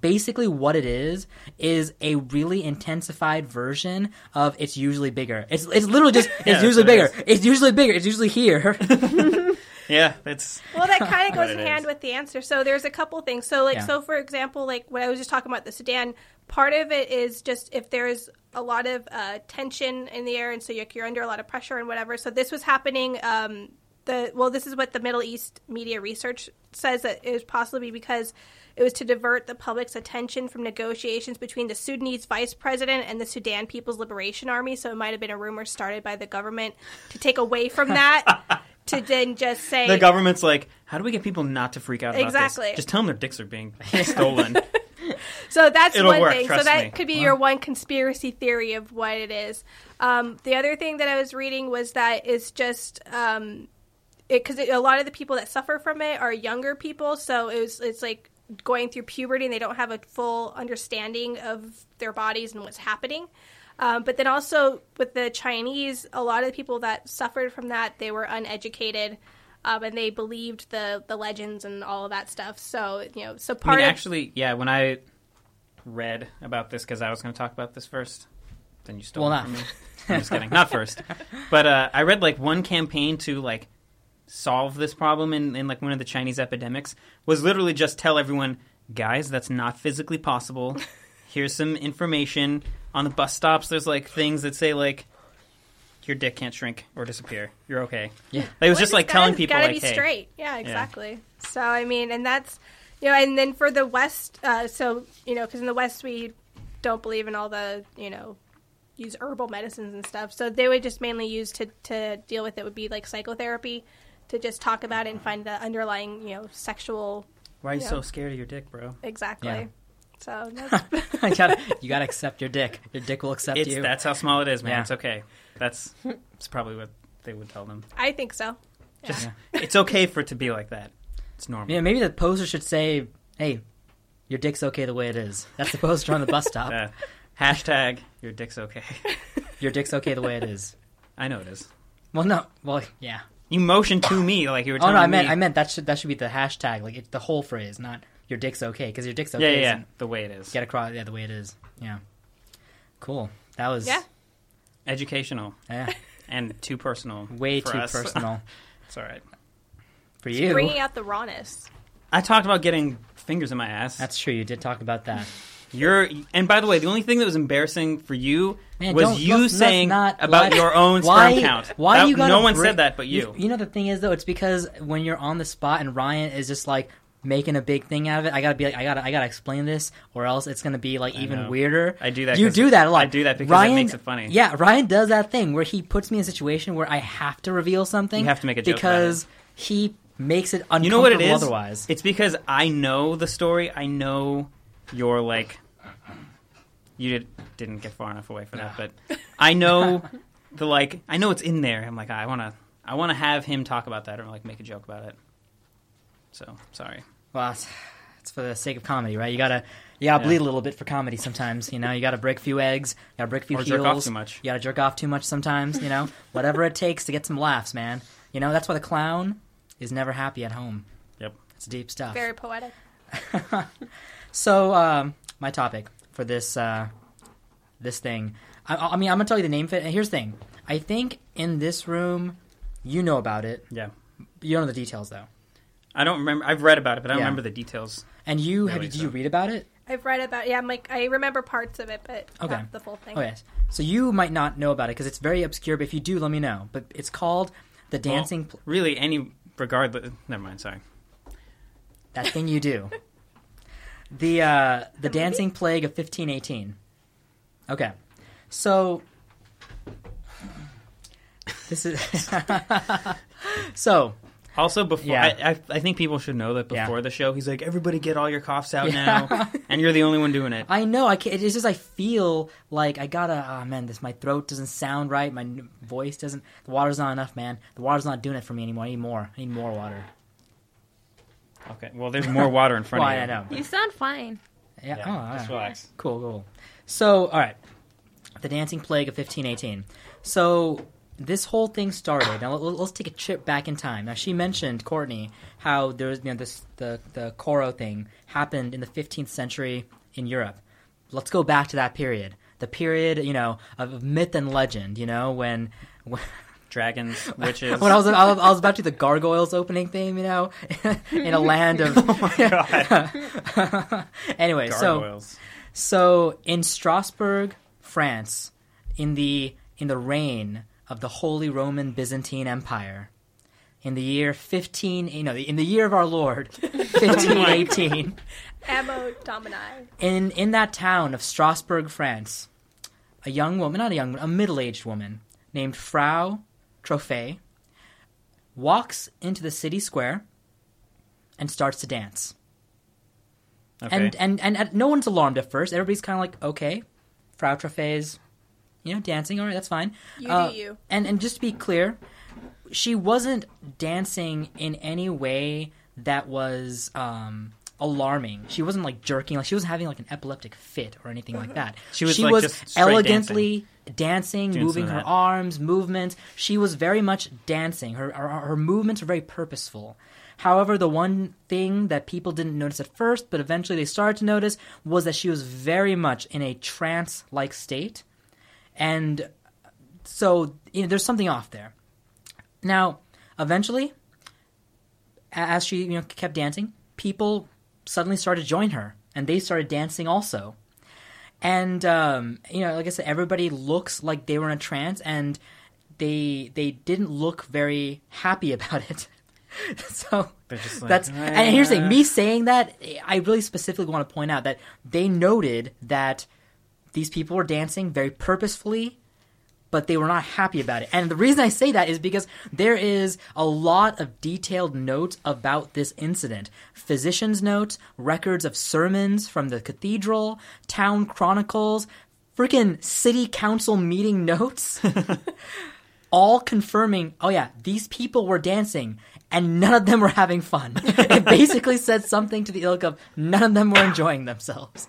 basically what it is is a really intensified version of it's usually bigger. It's it's literally just (laughs) it's that's usually what it bigger. It's usually bigger. It's usually here. (laughs) Yeah, it's Well, that kind of (laughs) goes in hand is. with the answer. So there's a couple things. So like Yeah. so for example, like when I was just talking about the Sudan, part of it is just if there's a lot of uh, tension in the air, and so you're, you're under a lot of pressure and whatever. So this was happening. Um, the well, this is what the Middle East media research says that it was possibly because it was to divert the public's attention from negotiations between the Sudanese vice president and the Sudan People's Liberation Army. So it might have been a rumor started by the government to take away from (laughs) that. To then just say the government's like, how do we get people not to freak out about Exactly. this? Just tell them their dicks are being (laughs) stolen. So that's It'll one work, thing. So that me. could be your one conspiracy theory of what it is. Um, the other thing that I was reading was that it's just um, because a lot of the people that suffer from it are younger people. So it was, it's like going through puberty and they don't have a full understanding of their bodies and what's happening. Um, but then also with the Chinese, a lot of the people that suffered from that they were uneducated. Um, and they believed the, the legends and all of that stuff. So you know, so I part mean, of actually, yeah, when I read about this, because I was going to talk about this first, then you stole Well, it not- from me. (laughs) I'm just kidding. Not first. But uh, I read, like, one campaign to, like, solve this problem in, in, like, one of the Chinese epidemics was literally just tell everyone, guys, that's not physically possible. (laughs) Here's some information. On the bus stops, there's, like, things that say, like, your dick can't shrink or disappear. You're okay. Yeah. It was Well, just like gotta- telling people, gotta like, be hey, straight. Yeah, exactly. So I mean, and that's you know, and then for the West, uh, so you know, because in the West we don't believe in all the you know use herbal medicines and stuff. So they would just mainly use to to deal with it would be like psychotherapy to just talk about it and find the underlying you know sexual why are you Yeah. so scared of your dick, bro? exactly. Yeah. So (laughs) that's, you gotta, you gotta accept your dick. Your dick will accept It's you. that's how small it is, man. Yeah. It's okay. That's it's probably what they would tell them. I think so. Yeah. Just it's okay for it to be like that. It's normal. Yeah, maybe the poster should say, "Hey, your dick's okay the way it is." That's the poster on the bus stop. (laughs) Uh, hashtag your dick's okay. (laughs) Your dick's okay the way it is. I know it is. Well, no, well, yeah. You motioned to me like you were Oh no, I meant, me. I meant that should that should be the hashtag, like it, the whole phrase, not your dick's okay, because your dick's okay. yeah, yeah, yeah. The way it is. Get across, yeah, the way it is. Yeah. Cool. That was Yeah. Educational yeah, (laughs) and too personal. way for too us. personal (laughs) it's all right. for you. Bringing out the rawness. I talked about getting fingers in my ass. That's true. You did talk about that. You're and by the way, the only thing that was embarrassing for you Man, was you let's- saying not- about your own (laughs) why, sperm count. Why That- you gotta No one said that but you. You know the thing is though, it's because when you're on the spot and Ryan is just like making a big thing out of it, I gotta be like, I gotta, I gotta explain this, or else it's gonna be like even know. weirder. I do that You do that a lot. I do that because it makes it funny. Yeah, Ryan does that thing where he puts me in a situation where I have to reveal something. You have to make a joke because he makes it uncomfortable You know what it is? otherwise. It's because I know the story. I know you're like you did, didn't get far enough away for that, but I know (laughs) the like I know it's in there. I'm like I want to I want to have him talk about that or like make a joke about it. So, sorry. Well, it's, it's for the sake of comedy, right? You gotta you gotta Yeah. bleed a little bit for comedy sometimes. You know, you gotta break a few eggs, you gotta break a few Or heels. jerk off too much. You gotta jerk off too much sometimes. You know, (laughs) whatever it takes to get some laughs, man. You know, that's why the clown is never happy at home. Yep. It's deep stuff. Very poetic. (laughs) So, um, my topic for this uh, this thing, I, I mean, I'm gonna tell you the name of it. And here's the thing: I think in this room, you know about it. Yeah. You don't know the details though. I don't remember I've read about it, but I don't Yeah. remember the details. And you have Really, you, did you read about it? I've read about yeah. I'm like I remember parts of it, but Okay. not the full thing. Oh yes. So you might not know about it because it's very obscure. But if you do, let me know. But it's called the Well, dancing. Pl- really any regardless never mind, sorry. that thing you do. (laughs) The uh, the, The movie? dancing plague of 1518. Okay, so this is (laughs) so Also, before Yeah. I, I, I think people should know that Yeah. before the show, he's like, "Everybody, get all your coughs out Yeah. now," (laughs) and you're the only one doing it. I know. I can't, it's just I feel like I gotta. Oh man, this my throat doesn't sound right. My voice doesn't. The water's not enough, man. The water's not doing it for me anymore. I need more. I need more water. Okay, well, there's more water in front Well, of (laughs) you. I know. You sound fine. Yeah. Yeah, oh, all just right. relax. Cool, cool. So, all right, the dancing plague of 1518. So this whole thing started. Now let- let's take a trip back in time. Now she mentioned Courtney how there was you know this the the Koro thing happened in the 15th century in Europe. Let's go back to that period. The period, you know, of myth and legend. You know, when. when Dragons, (laughs) witches. when I was, I was I was about to do the gargoyles opening theme, you know, (laughs) in a land of. (laughs) oh my god. anyway, so gargoyles. so in Strasbourg, France, in the in the reign of the Holy Roman Byzantine Empire, in the year fifteen, you know, in the year of our Lord, oh fifteen eighteen, Anno Domini. in in that town of Strasbourg, France, a young woman, not a young, a middle aged woman named Frau Troffea, walks into the city square and starts to dance. Okay. And, and and and no one's alarmed at first. Everybody's kind of like, okay, Frau Troffea's, you know, dancing. All right, that's fine. You Uh, do you. And and just to be clear, she wasn't dancing in any way that was um, alarming. She wasn't like jerking. Like she wasn't having like an epileptic fit or anything like that. She was, like, just elegantly dancing, Doing moving her uh-huh. arms, movements. She was very much dancing. Her, her her movements were very purposeful. However, the one thing that people didn't notice at first, but eventually they started to notice, was that she was very much in a trance-like state, and so you know, there's something off there. Now, eventually, as she you know kept dancing, people suddenly started to join her, and they started dancing also. And um, you know, like I said, everybody looks like they were in a trance, and they they didn't look very happy (laughs) about it. (laughs) so like, that's and here's the thing: "Ah." me saying that, I really specifically want to point out that they noted that these people were dancing very purposefully but they were not happy about it. And the reason I say that is because there is a lot of detailed notes about this incident. Physicians' notes, records of sermons from the cathedral, town chronicles, freaking city council meeting (laughs) notes, (laughs) all confirming, oh yeah, these people were dancing and none of them were having fun. (laughs) it basically said something to the ilk of none of them were enjoying themselves.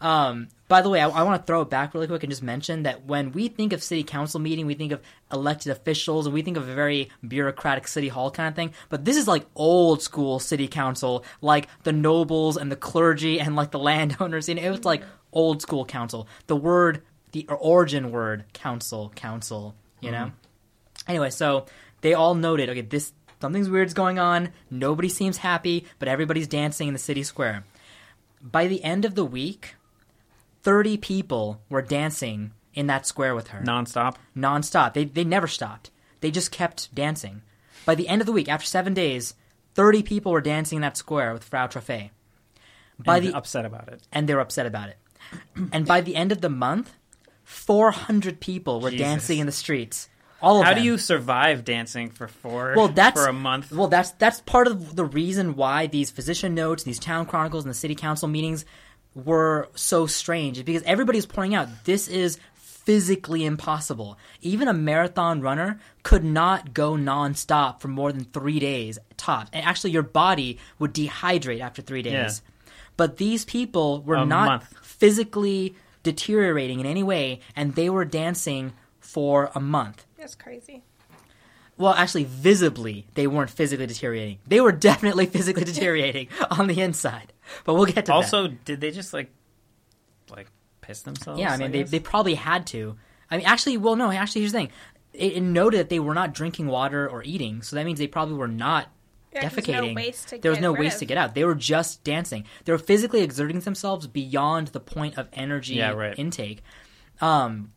Um, by the way, I, I want to throw it back really quick and just mention that when we think of city council meeting, we think of elected officials and we think of a very bureaucratic city hall kind of thing. But this is like old school city council, like the nobles and the clergy and like the (laughs) landowners. And it was like old school council. The word, the origin word, council, council. You know. Mm-hmm. Anyway, so they all noted, okay, this something's weird's going on. Nobody seems happy, but everybody's dancing in the city square. By the end of the week, 30 people were dancing in that square with her nonstop. nonstop. They they never stopped. They just kept dancing. By the end of the week, after 7 days, 30 people were dancing in that square with Frau Troffea. By and the upset about it. and they were upset about it. and by the end of the month, 400 people were Jesus. dancing in the streets. All of How them. do you survive dancing for four? well that's for a month. well that's that's part of the reason why these physician notes these town chronicles and the city council meetings were so strange is because everybody's pointing out this is physically impossible even a marathon runner could not go nonstop for more than three days tops and actually your body would dehydrate after three days Yeah. but these people were A not month. physically deteriorating in any way and they were dancing for a month That's crazy. well, actually, visibly, they weren't physically deteriorating. They were (laughs) definitely physically deteriorating on the inside. (laughs) But we'll get to that. also, did they just like like piss themselves? Yeah, I mean, they, they probably had to. I mean, actually, well, no, actually, here's the thing. It, it noted that they were not drinking water or eating, so that means they probably were not Yeah, 'cause no defecating. waste to there was no waste of. to get out. They were just dancing. They were physically exerting themselves beyond the point of energy Yeah, right. intake. Um,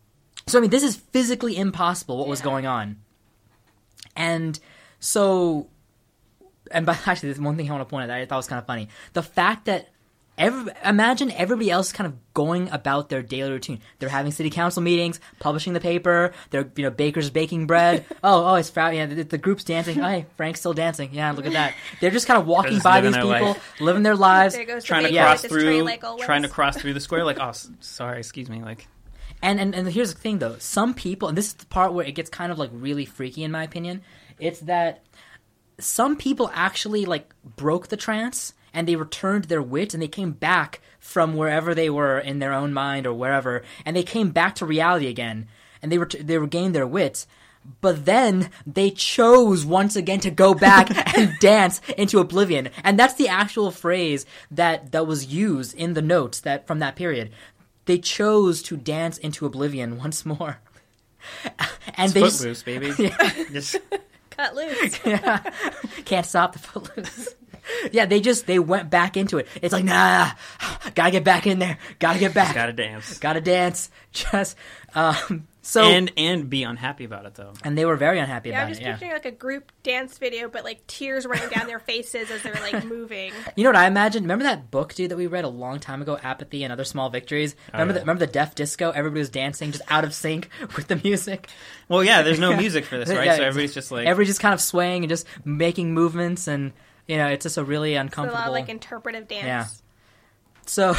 so I mean, this is physically impossible. What was going on? And so, and by (laughs) actually, there's one thing I want to point out that I thought was kind of funny: the fact that Every, imagine everybody else kind of going about their daily routine. They're having city council meetings, publishing the paper. They're you know bakers baking bread. (laughs) oh oh, it's Fra- yeah, the, the group's dancing. Oh, hey, Frank's still dancing. Yeah, look at that. (laughs) They're just kind of walking just by living these people, life. living their lives. Trying the to cross with his tray through, like trying to cross through the square. Like, oh, sorry, excuse me. Like, And, and and here's the thing though, some people, and this is the part where it gets kind of like really freaky in my opinion. It's that some people actually like broke the trance and they returned their wits and they came back from wherever they were in their own mind or wherever, and they came back to reality again, and they ret- they regained their wits. But then they chose once again to go back (laughs) and dance into oblivion, and that's the actual phrase that that was used in the notes that from that period. They chose to dance into oblivion (laughs) once more, (laughs) and they just, footloose, baby. Just cut loose. (laughs) can't stop the footloose. yeah, they just they went back into it. It's like nah, gotta get back in there. Gotta get back. gotta dance. Gotta dance. Just um. So and and be unhappy about it though. and they were very unhappy about it. Yeah, I'm just it. Yeah. picturing like a group dance video, but like tears running down their faces as they're like moving. (laughs) You know what I imagine? Remember that book, dude, that we read a long time ago, Apathy and Other Small Victories? Oh, remember Oh, yeah. the remember the deaf disco? Everybody was dancing just out of sync (laughs) with the music. Well, yeah, there's no (laughs) music for this, right? Yeah, so everybody's just like, everybody's just kind of swaying and just making movements and you know, it's just a really So a uncomfortable lot of like interpretive dance. Yeah. So,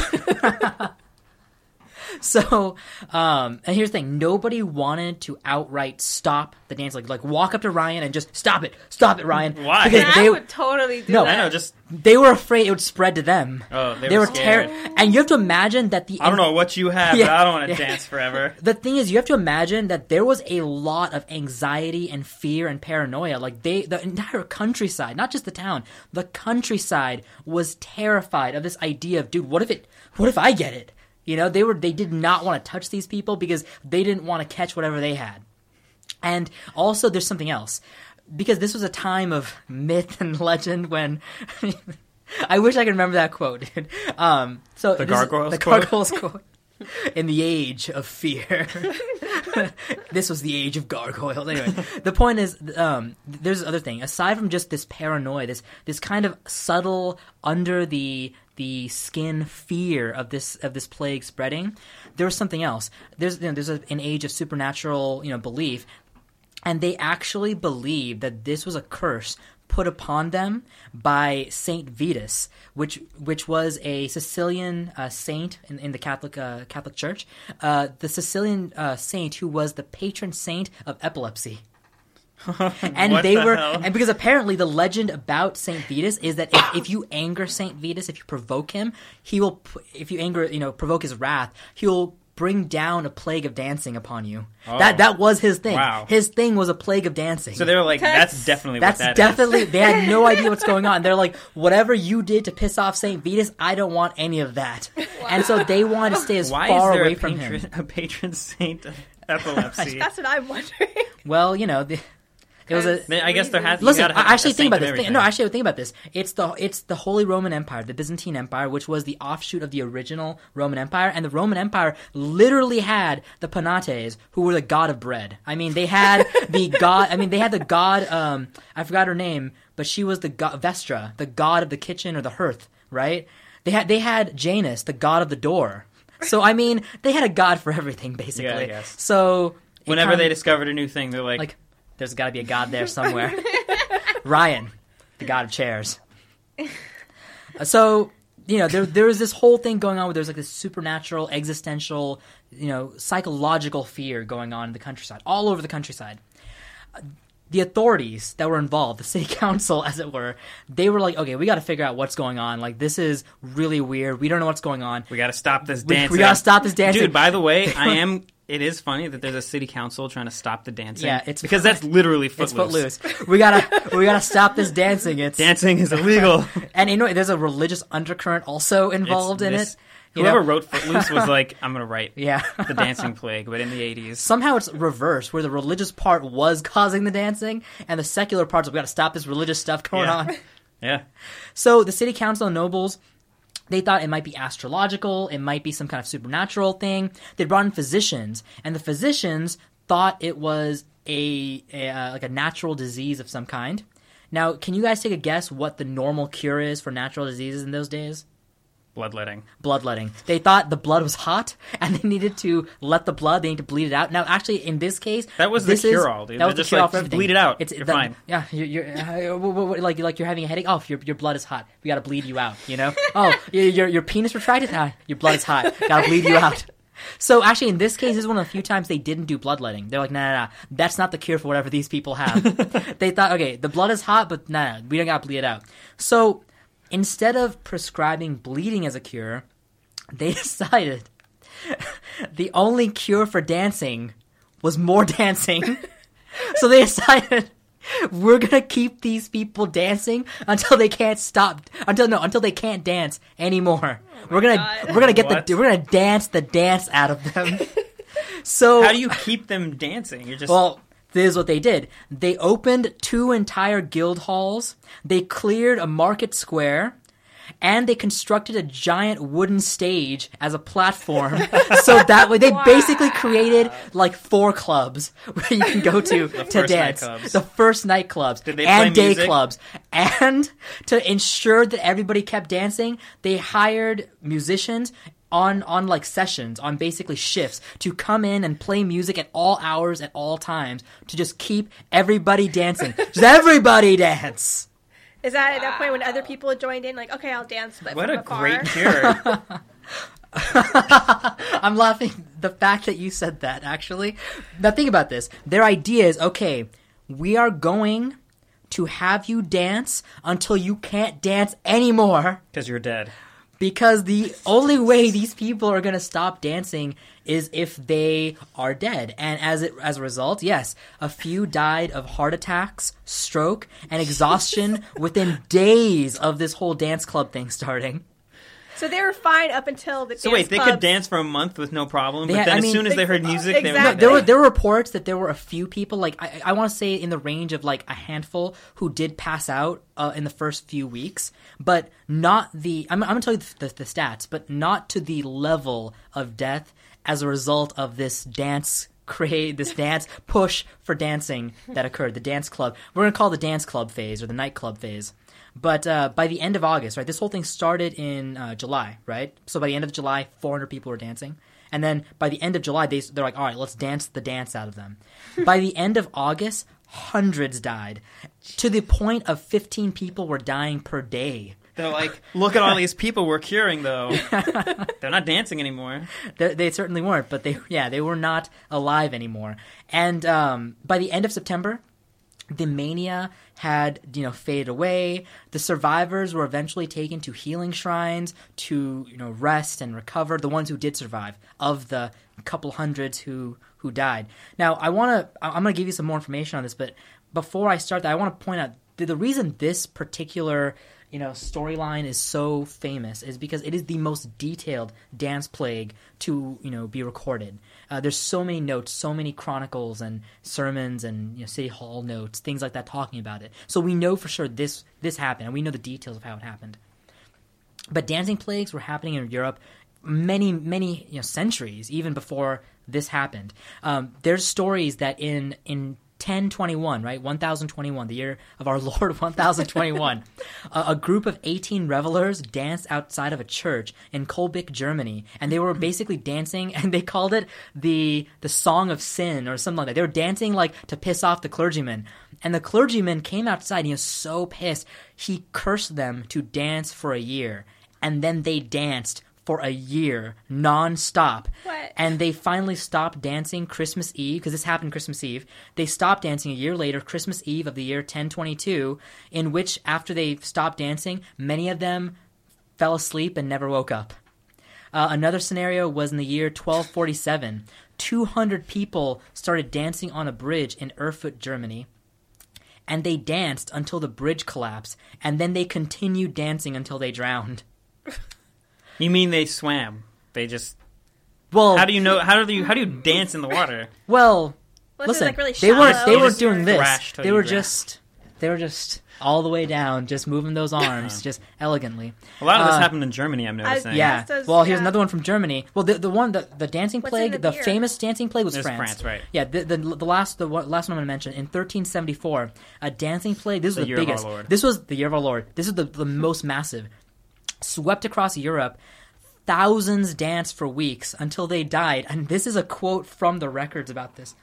(laughs) so, um, and here's the thing: nobody wanted to outright stop the dance, like like walk up to Ryan and just stop it, stop it, Ryan. Why? Because I they would totally do No, that. I know, just they were afraid it would spread to them. oh, they, they were were scared. terrified, and you have to imagine that the I don't know what you have, Yeah, but I don't want to (laughs) yeah. dance forever. (laughs) the thing is you have to imagine that there was a lot of anxiety and fear and paranoia like they the entire countryside not just the town the countryside was terrified of this idea of dude what if it what if i get it you know they were they did not want to touch these people because they didn't want to catch whatever they had and also there's something else because this was a time of myth and (laughs) legend when (laughs) I wish I could remember that quote, dude. Um, so The gargoyles the quote? gargoyles quote. (laughs) In the age of fear, this was the age of gargoyles. Anyway, the point is, um, there's other thing aside from just this paranoia, this this kind of subtle under the the skin fear of this of this plague spreading. There was something else. There's you know, there's a, an age of supernatural you know belief and they actually believed that this was a curse put upon them by Saint Vitus, which which was a Sicilian uh, saint in, in the Catholic uh, Catholic Church, uh, the Sicilian uh, saint who was the patron saint of epilepsy. (laughs) and What they the were hell? and because apparently the legend about Saint Vitus is that if, if you anger Saint Vitus, if you provoke him, he will if you anger you know provoke his wrath, he'll bring down a plague of dancing upon you. That oh. that was his thing. Oh. Wow. His thing was a plague of dancing. So they were like, That's- that's definitely That's what that is. definitely (laughs) they had no idea what's going on. They're like, whatever you did to piss off Saint Vitus, I don't want any of that. And so they wanted to stay as Why far is there away a from patron, him. a patron saint of (laughs) epilepsy? That's what I'm wondering. Well, you know, the, it was a I guess there has. Listen, have I actually think about this. everything. No, actually, think about this. It's the it's the Holy Roman Empire, the Byzantine Empire, which was the offshoot of the original Roman Empire, and the Roman Empire literally had the Penates, who were the god of bread. I mean, they had (laughs) the god. I mean, they had the god. Um, I forgot her name, but she was the god Vesta, the god of the kitchen or the hearth. Right? They had they had Janus, the god of the door. So I mean, they had a god for everything, basically. guess. So Whenever kind- they discovered a new thing, they're like, like there's got to be a god there (laughs) somewhere. Ryan, the god of chairs. (laughs) So you know there there was this whole thing going on where there's like this supernatural, existential, you know, psychological fear going on in the countryside, all over the countryside. The authorities that were involved, the city (laughs) council, as it were, they were like, "Okay, we got to figure out what's going on. Like, this is really weird. We don't know what's going on. we got to stop this We- we gotta stop this dancing." Dude, by the way, I am. It is funny that there's a city council trying to stop the dancing. Yeah, it's because that's literally footloose. It's footloose. We gotta we gotta stop this dancing. It's Dancing is illegal. (laughs) And you know, there's a religious undercurrent also involved in It's- it. You Whoever know? wrote Footloose was (laughs) like, I'm gonna write Yeah. the dancing plague, but in the 80s. Somehow it's reversed, where the religious part was causing the dancing, and the secular parts we got to stop this religious stuff going Yeah. on. Yeah, So the city council and nobles, they thought it might be astrological, it might be some kind of supernatural thing. They brought in physicians, and the physicians thought it was a, a uh, like a natural disease of some kind. Now, can you guys take a guess what the normal cure is for natural diseases in those days? Bloodletting. bloodletting. They thought the blood was hot, and they needed to let the blood. They need to bleed it out. Now, actually, in this case, That was the cure-all, dude. That was They're the just cure-all like, for just everything. bleed it out. It's You're that- fine. Yeah, you're, you're uh, (laughs) like like you're having a headache. Oh, your your blood is hot. We got to bleed you out. You know. (laughs) Oh, your your, penis retracted. Ah, your blood is hot. Got to bleed you out. So actually, in this case, this is one of the few times they didn't do bloodletting. They're like, nah, nah, nah, that's not the cure for whatever these people have. (laughs) they thought, okay, the blood is hot, but nah, nah, we don't gotta bleed it out. So instead of prescribing bleeding as a cure, they (laughs) decided the only cure for dancing was more (laughs) dancing. so they decided we're gonna keep these people dancing until they can't stop until no until they can't dance anymore. Oh we're gonna God. we're gonna get What? the we're gonna dance the dance out of them. (laughs) so How do you keep them dancing? You're just well, this is what they did. They opened two entire guild halls. They cleared a market square. And they constructed a giant wooden stage as a platform. (laughs) so that way, they basically created like four clubs (laughs) where you can go to to dance. The first nightclubs and day music? clubs. And to ensure that everybody kept dancing, they hired musicians on on like sessions on basically shifts to come in and play music at all hours at all times to just keep everybody dancing (laughs) just everybody dance Is that at that point when other people joined in, like, okay, I'll dance, but what a afar? great (laughs) cure. (laughs) i'm laughing the fact that you said that actually now think about this their idea is okay we are going to have you dance until you can't dance anymore Because you're dead. Because the only way these people are going to stop dancing is if they are dead. And as it as a result yes a few died of heart attacks stroke and exhaustion (laughs) within days of this whole dance club thing starting So they were fine up until the So dance wait, they clubs. could dance for a month with no problem, They but had- then I as mean- soon as they heard music, they Exactly. were there were there were reports that there were a few people like I, I want to say in the range of like a handful who did pass out uh, in the first few weeks, but not the I'm, I'm gonna tell you the, the, the stats, but not to the level of death as a result of this dance create this dance push for dancing that occurred the dance club we're gonna call the dance club phase or the nightclub phase but uh, by the end of august right this whole thing started in uh, july right so by the end of july 400 people were dancing and then by the end of July, they, they're like, all right, let's dance the dance out of them. (laughs) by the end of August, hundreds died to the point of 15 people were dying per day. They're like, (laughs) look at all these people we're curing, though. (laughs) They're not dancing anymore. They, they certainly weren't, but they, yeah, they were not alive anymore. And um, by the end of September, the mania had you know faded away. The survivors were eventually taken to healing shrines to you know rest and recover. The ones who did survive of the couple hundreds who who died. Now i want to i'm going to give you some more information on this but before i start that i want to point out the, the reason this particular you know storyline is so famous is because it is the most detailed dance plague to you know be recorded uh, there's so many notes so many chronicles and sermons and you know city hall notes things like that talking about it so we know for sure this this happened and we know the details of how it happened but dancing plagues were happening in Europe many, many you know, centuries, even before this happened. Um, there's stories that in in 1021, right, 1021, the year of our (laughs) Lord 1021, a, a group of 18 revelers danced outside of a church in Kölbigk, Germany, and they were basically dancing, (laughs) and they called it the the Song of Sin or something like that. They were dancing like to piss off the clergyman, and the clergyman came outside. And he was so pissed, he cursed them to dance for a year, and then they danced for a year non-stop What? and they finally stopped dancing Christmas Eve because this happened Christmas Eve. They stopped dancing a year later, Christmas Eve of the year 1022, in which after they stopped dancing, many of them fell asleep and never woke up. Uh, another scenario was in the year 1247. 200 people started dancing on a bridge in Erfurt, Germany. And they danced until the bridge collapsed, and then they continued dancing until they drowned. (laughs) You mean they swam? They just. Well, How do you know? How do you how do you dance in the water? well, Was it, listen, like, really they weren't they shallow? weren't doing this. thrash till They you were drown. just they were just all the way down, just moving those (laughs) arms, just elegantly. A lot of this Uh, happened in Germany. I'm noticing. Yeah. Those- well, here's yeah. another one from Germany. Well, the the one the, the dancing What's plague, the, the beer? famous dancing plague was There's France. France, right. Yeah. The, the the last the one- last one I'm going to mention in 1374, a dancing plague. This The was the year of our biggest. Lord. This was the year of our Lord. This is the the most massive. Swept across Europe. Thousands danced for weeks until they died. And this is a quote from the records about this.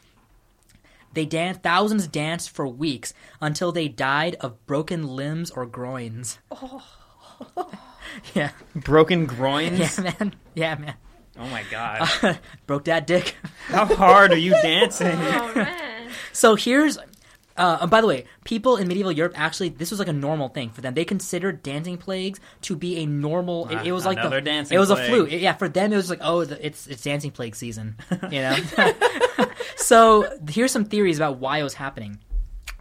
They danced, thousands danced for weeks until they died of broken limbs or groins. (laughs) Oh. yeah, Broken groins. yeah, man, yeah, man. Oh my god. (laughs) Broke that dick. How hard are you (laughs) dancing? Oh man. So here's. Uh, and by the way, people in medieval Europe actually this was like a normal thing for them. They considered dancing plagues to be a normal. It, it was like the Another dancing it was a flu. It- yeah, for them it was like oh the, it's it's dancing plague season, you know. (laughs) (laughs) so here's some theories about why it was happening.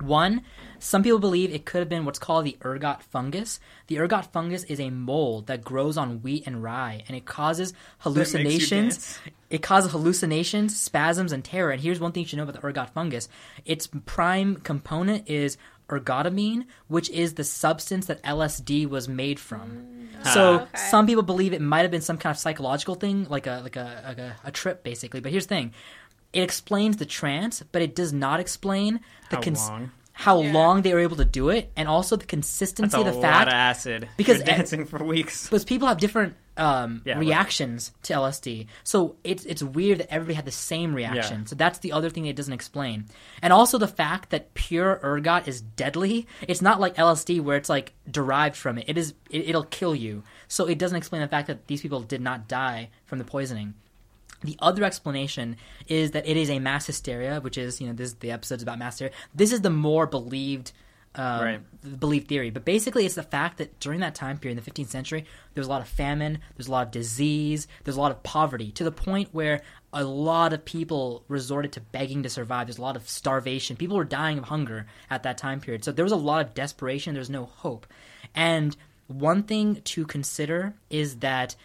One, some people believe it could have been what's called the ergot fungus. The ergot fungus is a mold that grows on wheat and rye, and it causes hallucinations. dance? It causes hallucinations, spasms, and terror. And here's one thing you should know about the ergot fungus: its prime component is ergotamine, which is the substance that LSD was made from. Mm. So ah, okay. some people believe it might have been some kind of psychological thing, like a like a like a, a trip, basically. But here's the thing: it explains the trance, but it does not explain the How cons- long? How Yeah. long they were able to do it, and also the consistency a of the lot fact of acid. (laughs) Because You're dancing for weeks. because people have different um, Yeah, reactions to LSD. So it's it's weird that everybody had the same reaction. Yeah. So that's the other thing that it doesn't explain. And also the fact that pure ergot is deadly. It's not like LSD where it's like derived from it. It is it, it'll kill you. So it doesn't explain the fact that these people did not die from the poisoning. The other explanation is that it is a mass hysteria, which is you know this the episodes about mass hysteria. This is the more believed um, Right. believed theory, but basically it's the fact that during that time period in the 15th century, there was a lot of famine, there's a lot of disease, there's a lot of poverty, to the point where a lot of people resorted to begging to survive. There's a lot of starvation. People were dying of hunger at that time period. So there was a lot of desperation. There's no hope. And one thing to consider is that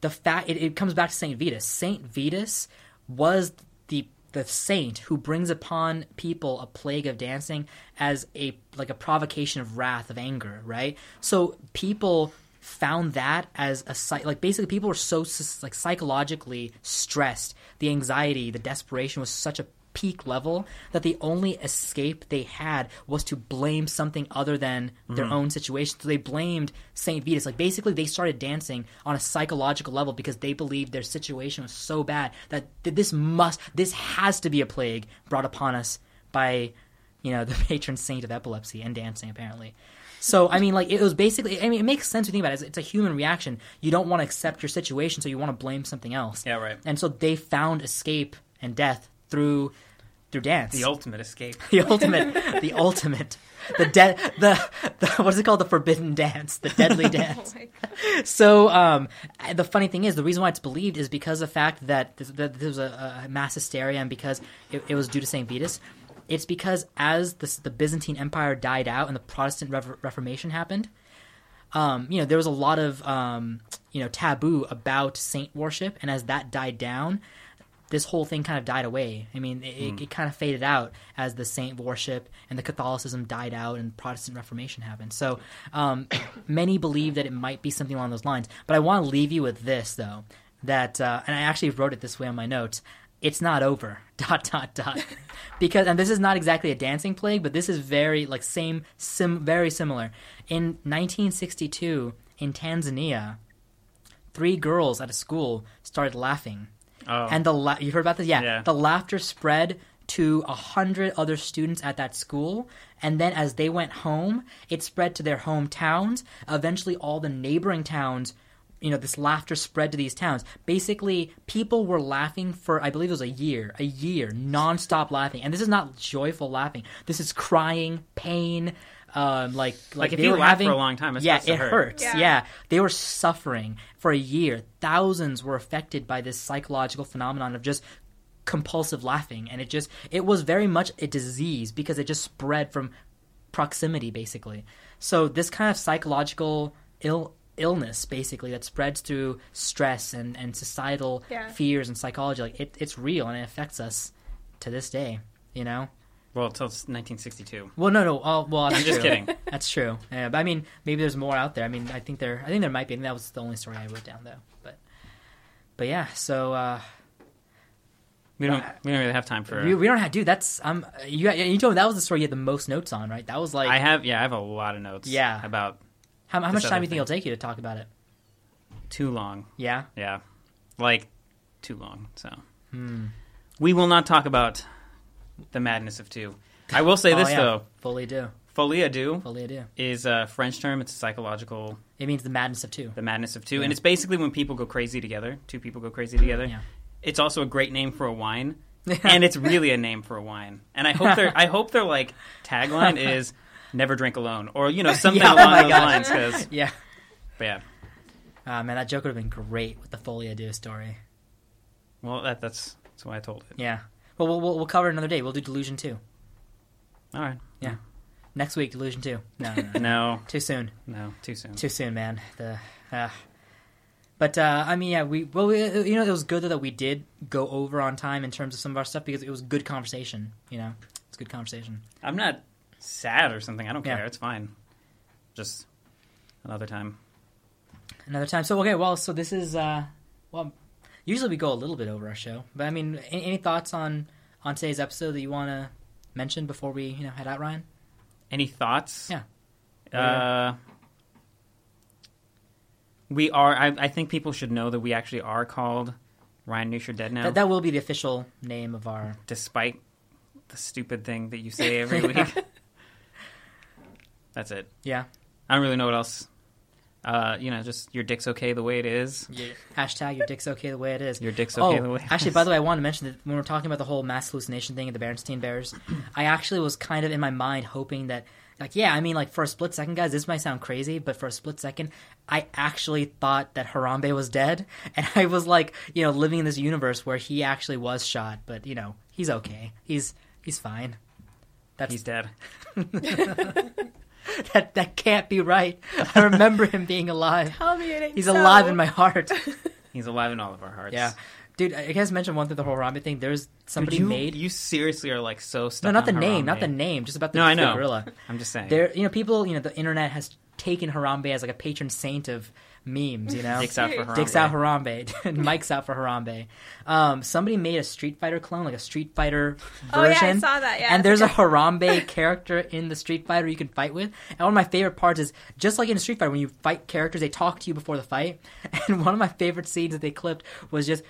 the fact it, it comes back to Saint Vitus. Saint Vitus was the the saint who brings upon people a plague of dancing as a like a provocation of wrath of anger, right? So people found that as a like basically people were so like psychologically stressed, the anxiety, the desperation was such a peak level that the only escape they had was to blame something other than their mm. own situation. So they blamed Saint Vitus. Like basically, they started dancing on a psychological level because they believed their situation was so bad that th- this must, this has to be a plague brought upon us by, you know, (laughs) the patron saint of epilepsy and dancing apparently. So I mean, like it was basically. I mean, it makes sense to think about it. It's a human reaction. You don't want to accept your situation, so you want to blame something else. Yeah, right. And so they found escape and death through through dance. The ultimate escape. (laughs) the ultimate, the ultimate, the dead, the, the what is it called? The forbidden dance, the deadly (laughs) dance. so, um, the funny thing is, the reason why it's believed is because of the fact that this, that there was a, a mass hysteria, and because it, it was due to Saint Vitus. It's because as the, the Byzantine Empire died out and the Protestant Rev- Reformation happened, um, you know, there was a lot of um, you know taboo about saint worship, and as that died down, this whole thing kind of died away. I mean, it, it, it kind of faded out as the saint worship and the Catholicism died out and Protestant Reformation happened. So um, (coughs) many believe that it might be something along those lines. But I want to leave you with this though, that uh, and I actually wrote it this way on my notes. It's not over. (laughs) Dot dot dot. (laughs) because and this is not exactly a dancing plague, but this is very like same sim very similar. In 1962 in Tanzania, three girls at a school started laughing Oh. and the la- you heard about this? Yeah. Yeah. The laughter spread to a hundred other students at that school, and then as they went home, it spread to their hometowns. Eventually, all the neighboring towns. You know, this laughter spread to these towns. Basically, people were laughing for, I believe it was a year, a year, nonstop laughing. And this is not joyful laughing. This is crying, pain, um, like, like, Like, if they you were laugh having, for a long time, it's yeah, it hurt. hurts. Yeah. yeah, they were suffering for a year. Thousands were affected by this psychological phenomenon of just compulsive laughing, and it just it was very much a disease because it just spread from proximity, basically. So this kind of psychological ill illness, basically, that spreads through stress and and societal Yeah. fears and psychology, like it, it's real and it affects us to this day. You know. Well, until 1962. Well, no, no. Oh, well, I'm just kidding. That's true. Yeah, but I mean, maybe there's more out there. I mean, I think there, I think there might be. I that was the only story I wrote down, though. But, but yeah. So uh, We don't. We don't really have time for. we, we don't have, dude. That's um, you. You told me that was the story you had the most notes on, right? That was like I have. Yeah, I have a lot of notes. Yeah. About. how, how much time do you think it'll take you to talk about it? too long. Yeah. Yeah, like too long. So Hmm. we will not talk about the madness of two. I will say (laughs) Oh, this yeah. though: Folie à folie à deux Folie à deux. is a French term. It's a psychological, It means the madness of two. the madness of two, Yeah. and it's basically when people go crazy together. Two people go crazy together. Yeah. It's also a great name for a wine, (laughs) and it's really a name for a wine. And I hope their I (laughs) hope their like tagline is "Never drink alone" or you know something Yeah, oh along my those gosh. lines. Because Yeah. yeah, Ah man, that joke would have been great with the Folie à deux story. well that that's that's why I told it. Yeah. Well, we'll we'll, we'll cover it another day. We'll do Delusion two All right. Yeah. Next week. Delusion two. No, no, no. (laughs) No, too soon. no, too soon. Too soon, man. The. Uh, but uh, I mean, yeah, we well, we, you know, it was good that we did go over on time in terms of some of our stuff because it was good conversation. You know, it's good conversation. I'm not sad or something. I don't Yeah. care. It's fine. Just another time. Another time. So okay, well, so this is uh, well, usually we go a little bit over our show, but I mean, any, any thoughts on on today's episode that you want to mention before we you know head out, Ryan? Any thoughts? Yeah. Uh, we are. I, I think people should know that we actually are called Ryan Neuscher Dead now, That, that will be the official name of our. despite the stupid thing that you say every (laughs) week. That's it. Yeah. I don't really know what else. Uh, you know, just your dick's okay the way it is. Hashtag your dick's okay the way it is. Your dick's okay oh, the way it actually, is. by the way, I wanted to mention that when we're talking about the whole mass hallucination thing at the Berenstein Bears, I actually was kind of in my mind hoping that, like, yeah, I mean, like for a split second, guys, this might sound crazy, but for a split second, I actually thought that Harambe was dead, (laughs) and I was like, you know, living in this universe where he actually was shot, but you know, he's okay, he's he's fine. That's He's dead. (laughs) (laughs) (laughs) that that can't be right. I remember him being alive. Tell me it ain't He's so. alive in my heart. (laughs) He's alive in all of our hearts. Yeah, dude. I guess mention one through the whole Harambe thing. There's Dude, somebody you, made You seriously are like so stuck. no, not the on name, not the name, just about the, No, I the know. gorilla. I'm just saying. There, you know, people, you know, the internet has taken Harambe as like a patron saint of memes. You know, Dicks out for Harambe. Dicks out Harambe, and (laughs) Mike's out for Harambe. Um, somebody made a Street Fighter clone, like a Street Fighter version. Oh, yeah, I saw that, yeah. and there's a (laughs) Harambe character in the Street Fighter you can fight with. And one of my favorite parts is just like in Street Fighter, when you fight characters, they talk to you before the fight. (laughs) And one of my favorite scenes that they clipped was just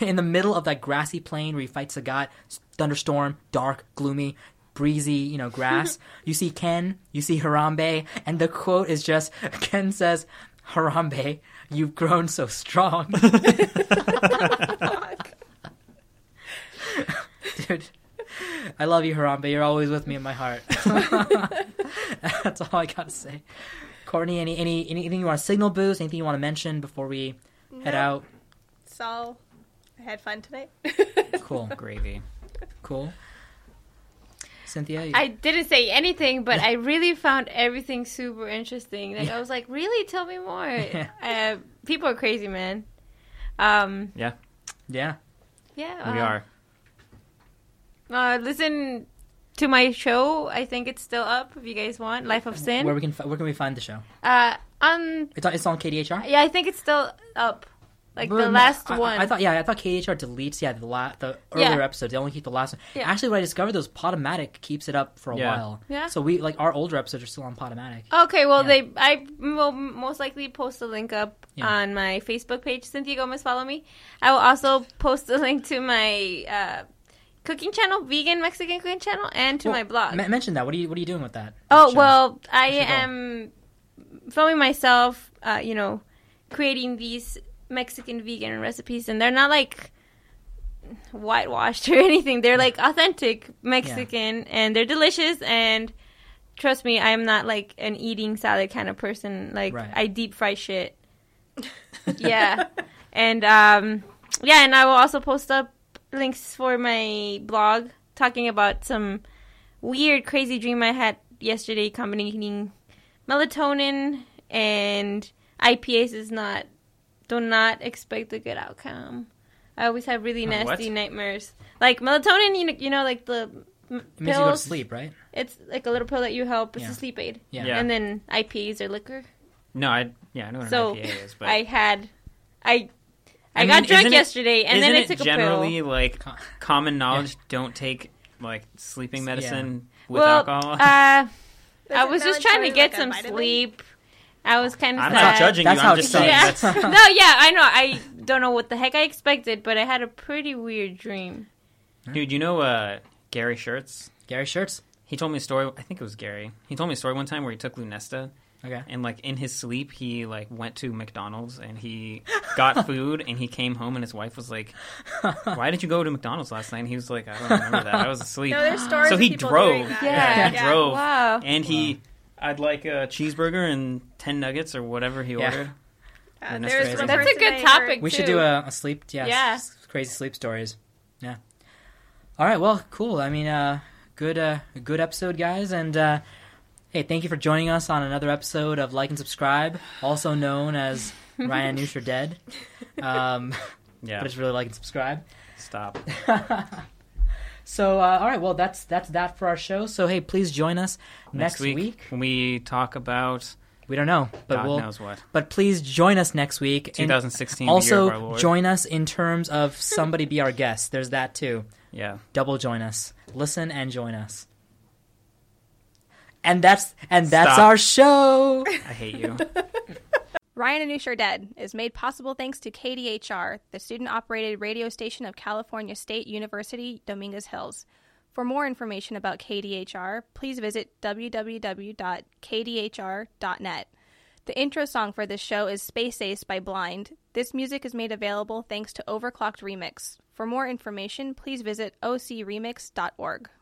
in the middle of that grassy plain where you fight Sagat, thunderstorm, dark, gloomy. Breezy, you know, grass. you see Ken, you see Harambe, and the quote is just Ken says, Harambe, you've grown so strong. (laughs) Oh (laughs) Dude, I love you, Harambe. You're always with me in my heart. (laughs) That's all I gotta say. Courtney, any, any anything you want to signal boost? Anything you want to mention before we head No. out? So, I had fun tonight. Cool, Gravy. cool. Cynthia, I didn't say anything, but I really found everything super interesting. Like I was like, really, tell me more. (laughs) Yeah. Uh, people are crazy, man. Um, Yeah, yeah, yeah, we uh, are. Uh, listen to my show. I think it's still up if you guys want. Life of Sin. where we can where can we find the show? uh, on It's on, it's on KDHR. yeah, I think it's still up. Like But the last I- one. I, thought yeah, I thought KHR deletes yeah the la- the Yeah. earlier episodes. They only keep the last one. Yeah. Actually, what I discovered was Podomatic keeps it up for a Yeah. while. Yeah. So we like our older episodes are still on Podomatic. Okay, well, Yeah. they I will most likely post a link up Yeah. on my Facebook page. Cynthia Gomez, follow me. I will also post a link to my uh, cooking channel, vegan Mexican cooking channel, and to Well, my blog. me- mention that. What are you What are you doing with that? oh show? well, I How's am filming myself. Uh, you know, creating these Mexican vegan recipes, and they're not like whitewashed (laughs) or anything. They're like authentic Mexican, and they're delicious. And trust me, I'm not like an eating salad kind of person. Like Right. I deep fry shit. (laughs) yeah, and um, yeah, and I will also post up links for my blog talking about some weird, crazy dream I had yesterday, combining melatonin and IPAs is not. Do not expect a good outcome. I always have really Uh, what? nasty nightmares. Like melatonin, you know, you know, like the m- It makes you go to sleep, right? It's like a little pill that you help. It's Yeah. a sleep aid. Yeah. Yeah. And then IPAs or liquor. No, I yeah, I know what So an IPA is, but I had, I, I, I got mean, drunk isn't it- yesterday, and then isn't I it took a generally like Co- common knowledge? Don't take like sleeping medicine with well, alcohol. uh, (laughs) I was just trying to get like some vitamin? sleep, I was kind of I'm sad. not judging That's you. how I'm it just saying Yeah. that's (laughs) no, yeah, I know. I don't know what the heck I expected, but I had a pretty weird dream. dude. You know uh, Gary Shirts? Gary Shirts. He told me a story. I think it was Gary. He told me a story one time where he took Lunesta Okay. and like in his sleep he like went to McDonald's and he got (laughs) food and he came home and his wife was like, "Why did you go to McDonald's last night?" And he was like, "I don't remember that. I was asleep." (laughs) No, there's stories so he drove. doing that. Yeah. he Yeah. drove. Wow. And he, I'd like a cheeseburger and ten nuggets or whatever he Yeah. ordered. Uh, And that's there's crazy. one That's a person good I topic. heard- We should too. do a, a sleep. Yeah. Yeah. s- crazy sleep stories. Yeah. All right. Well, cool. I mean, uh, good, uh, good episode, guys. And uh, hey, thank you for joining us on another episode of Like and Subscribe, also known as (laughs) Ryan and Noosh are dead. Um, Yeah. but it's really like and subscribe. Stop. (laughs) So, uh, all right. Well, that's that's that for our show. So, hey, please join us next, Next week, week. when we talk about We don't know, but God we'll. knows what. But please join us next week. And 2016, the year of our Also, join us in terms of somebody be our guest. There's that too. Yeah. double join us listen and join us and that's and that's Stop. our show I hate you. (laughs) Ryan and Noosh are Dead is made possible thanks to KDHR, the student operated radio station of California State University, Dominguez Hills. For more information about KDHR, please visit www.kdhr.net. The intro song for this show is Space Ace by Blind. This music is made available thanks to Overclocked Remix. For more information, please visit ocremix.org.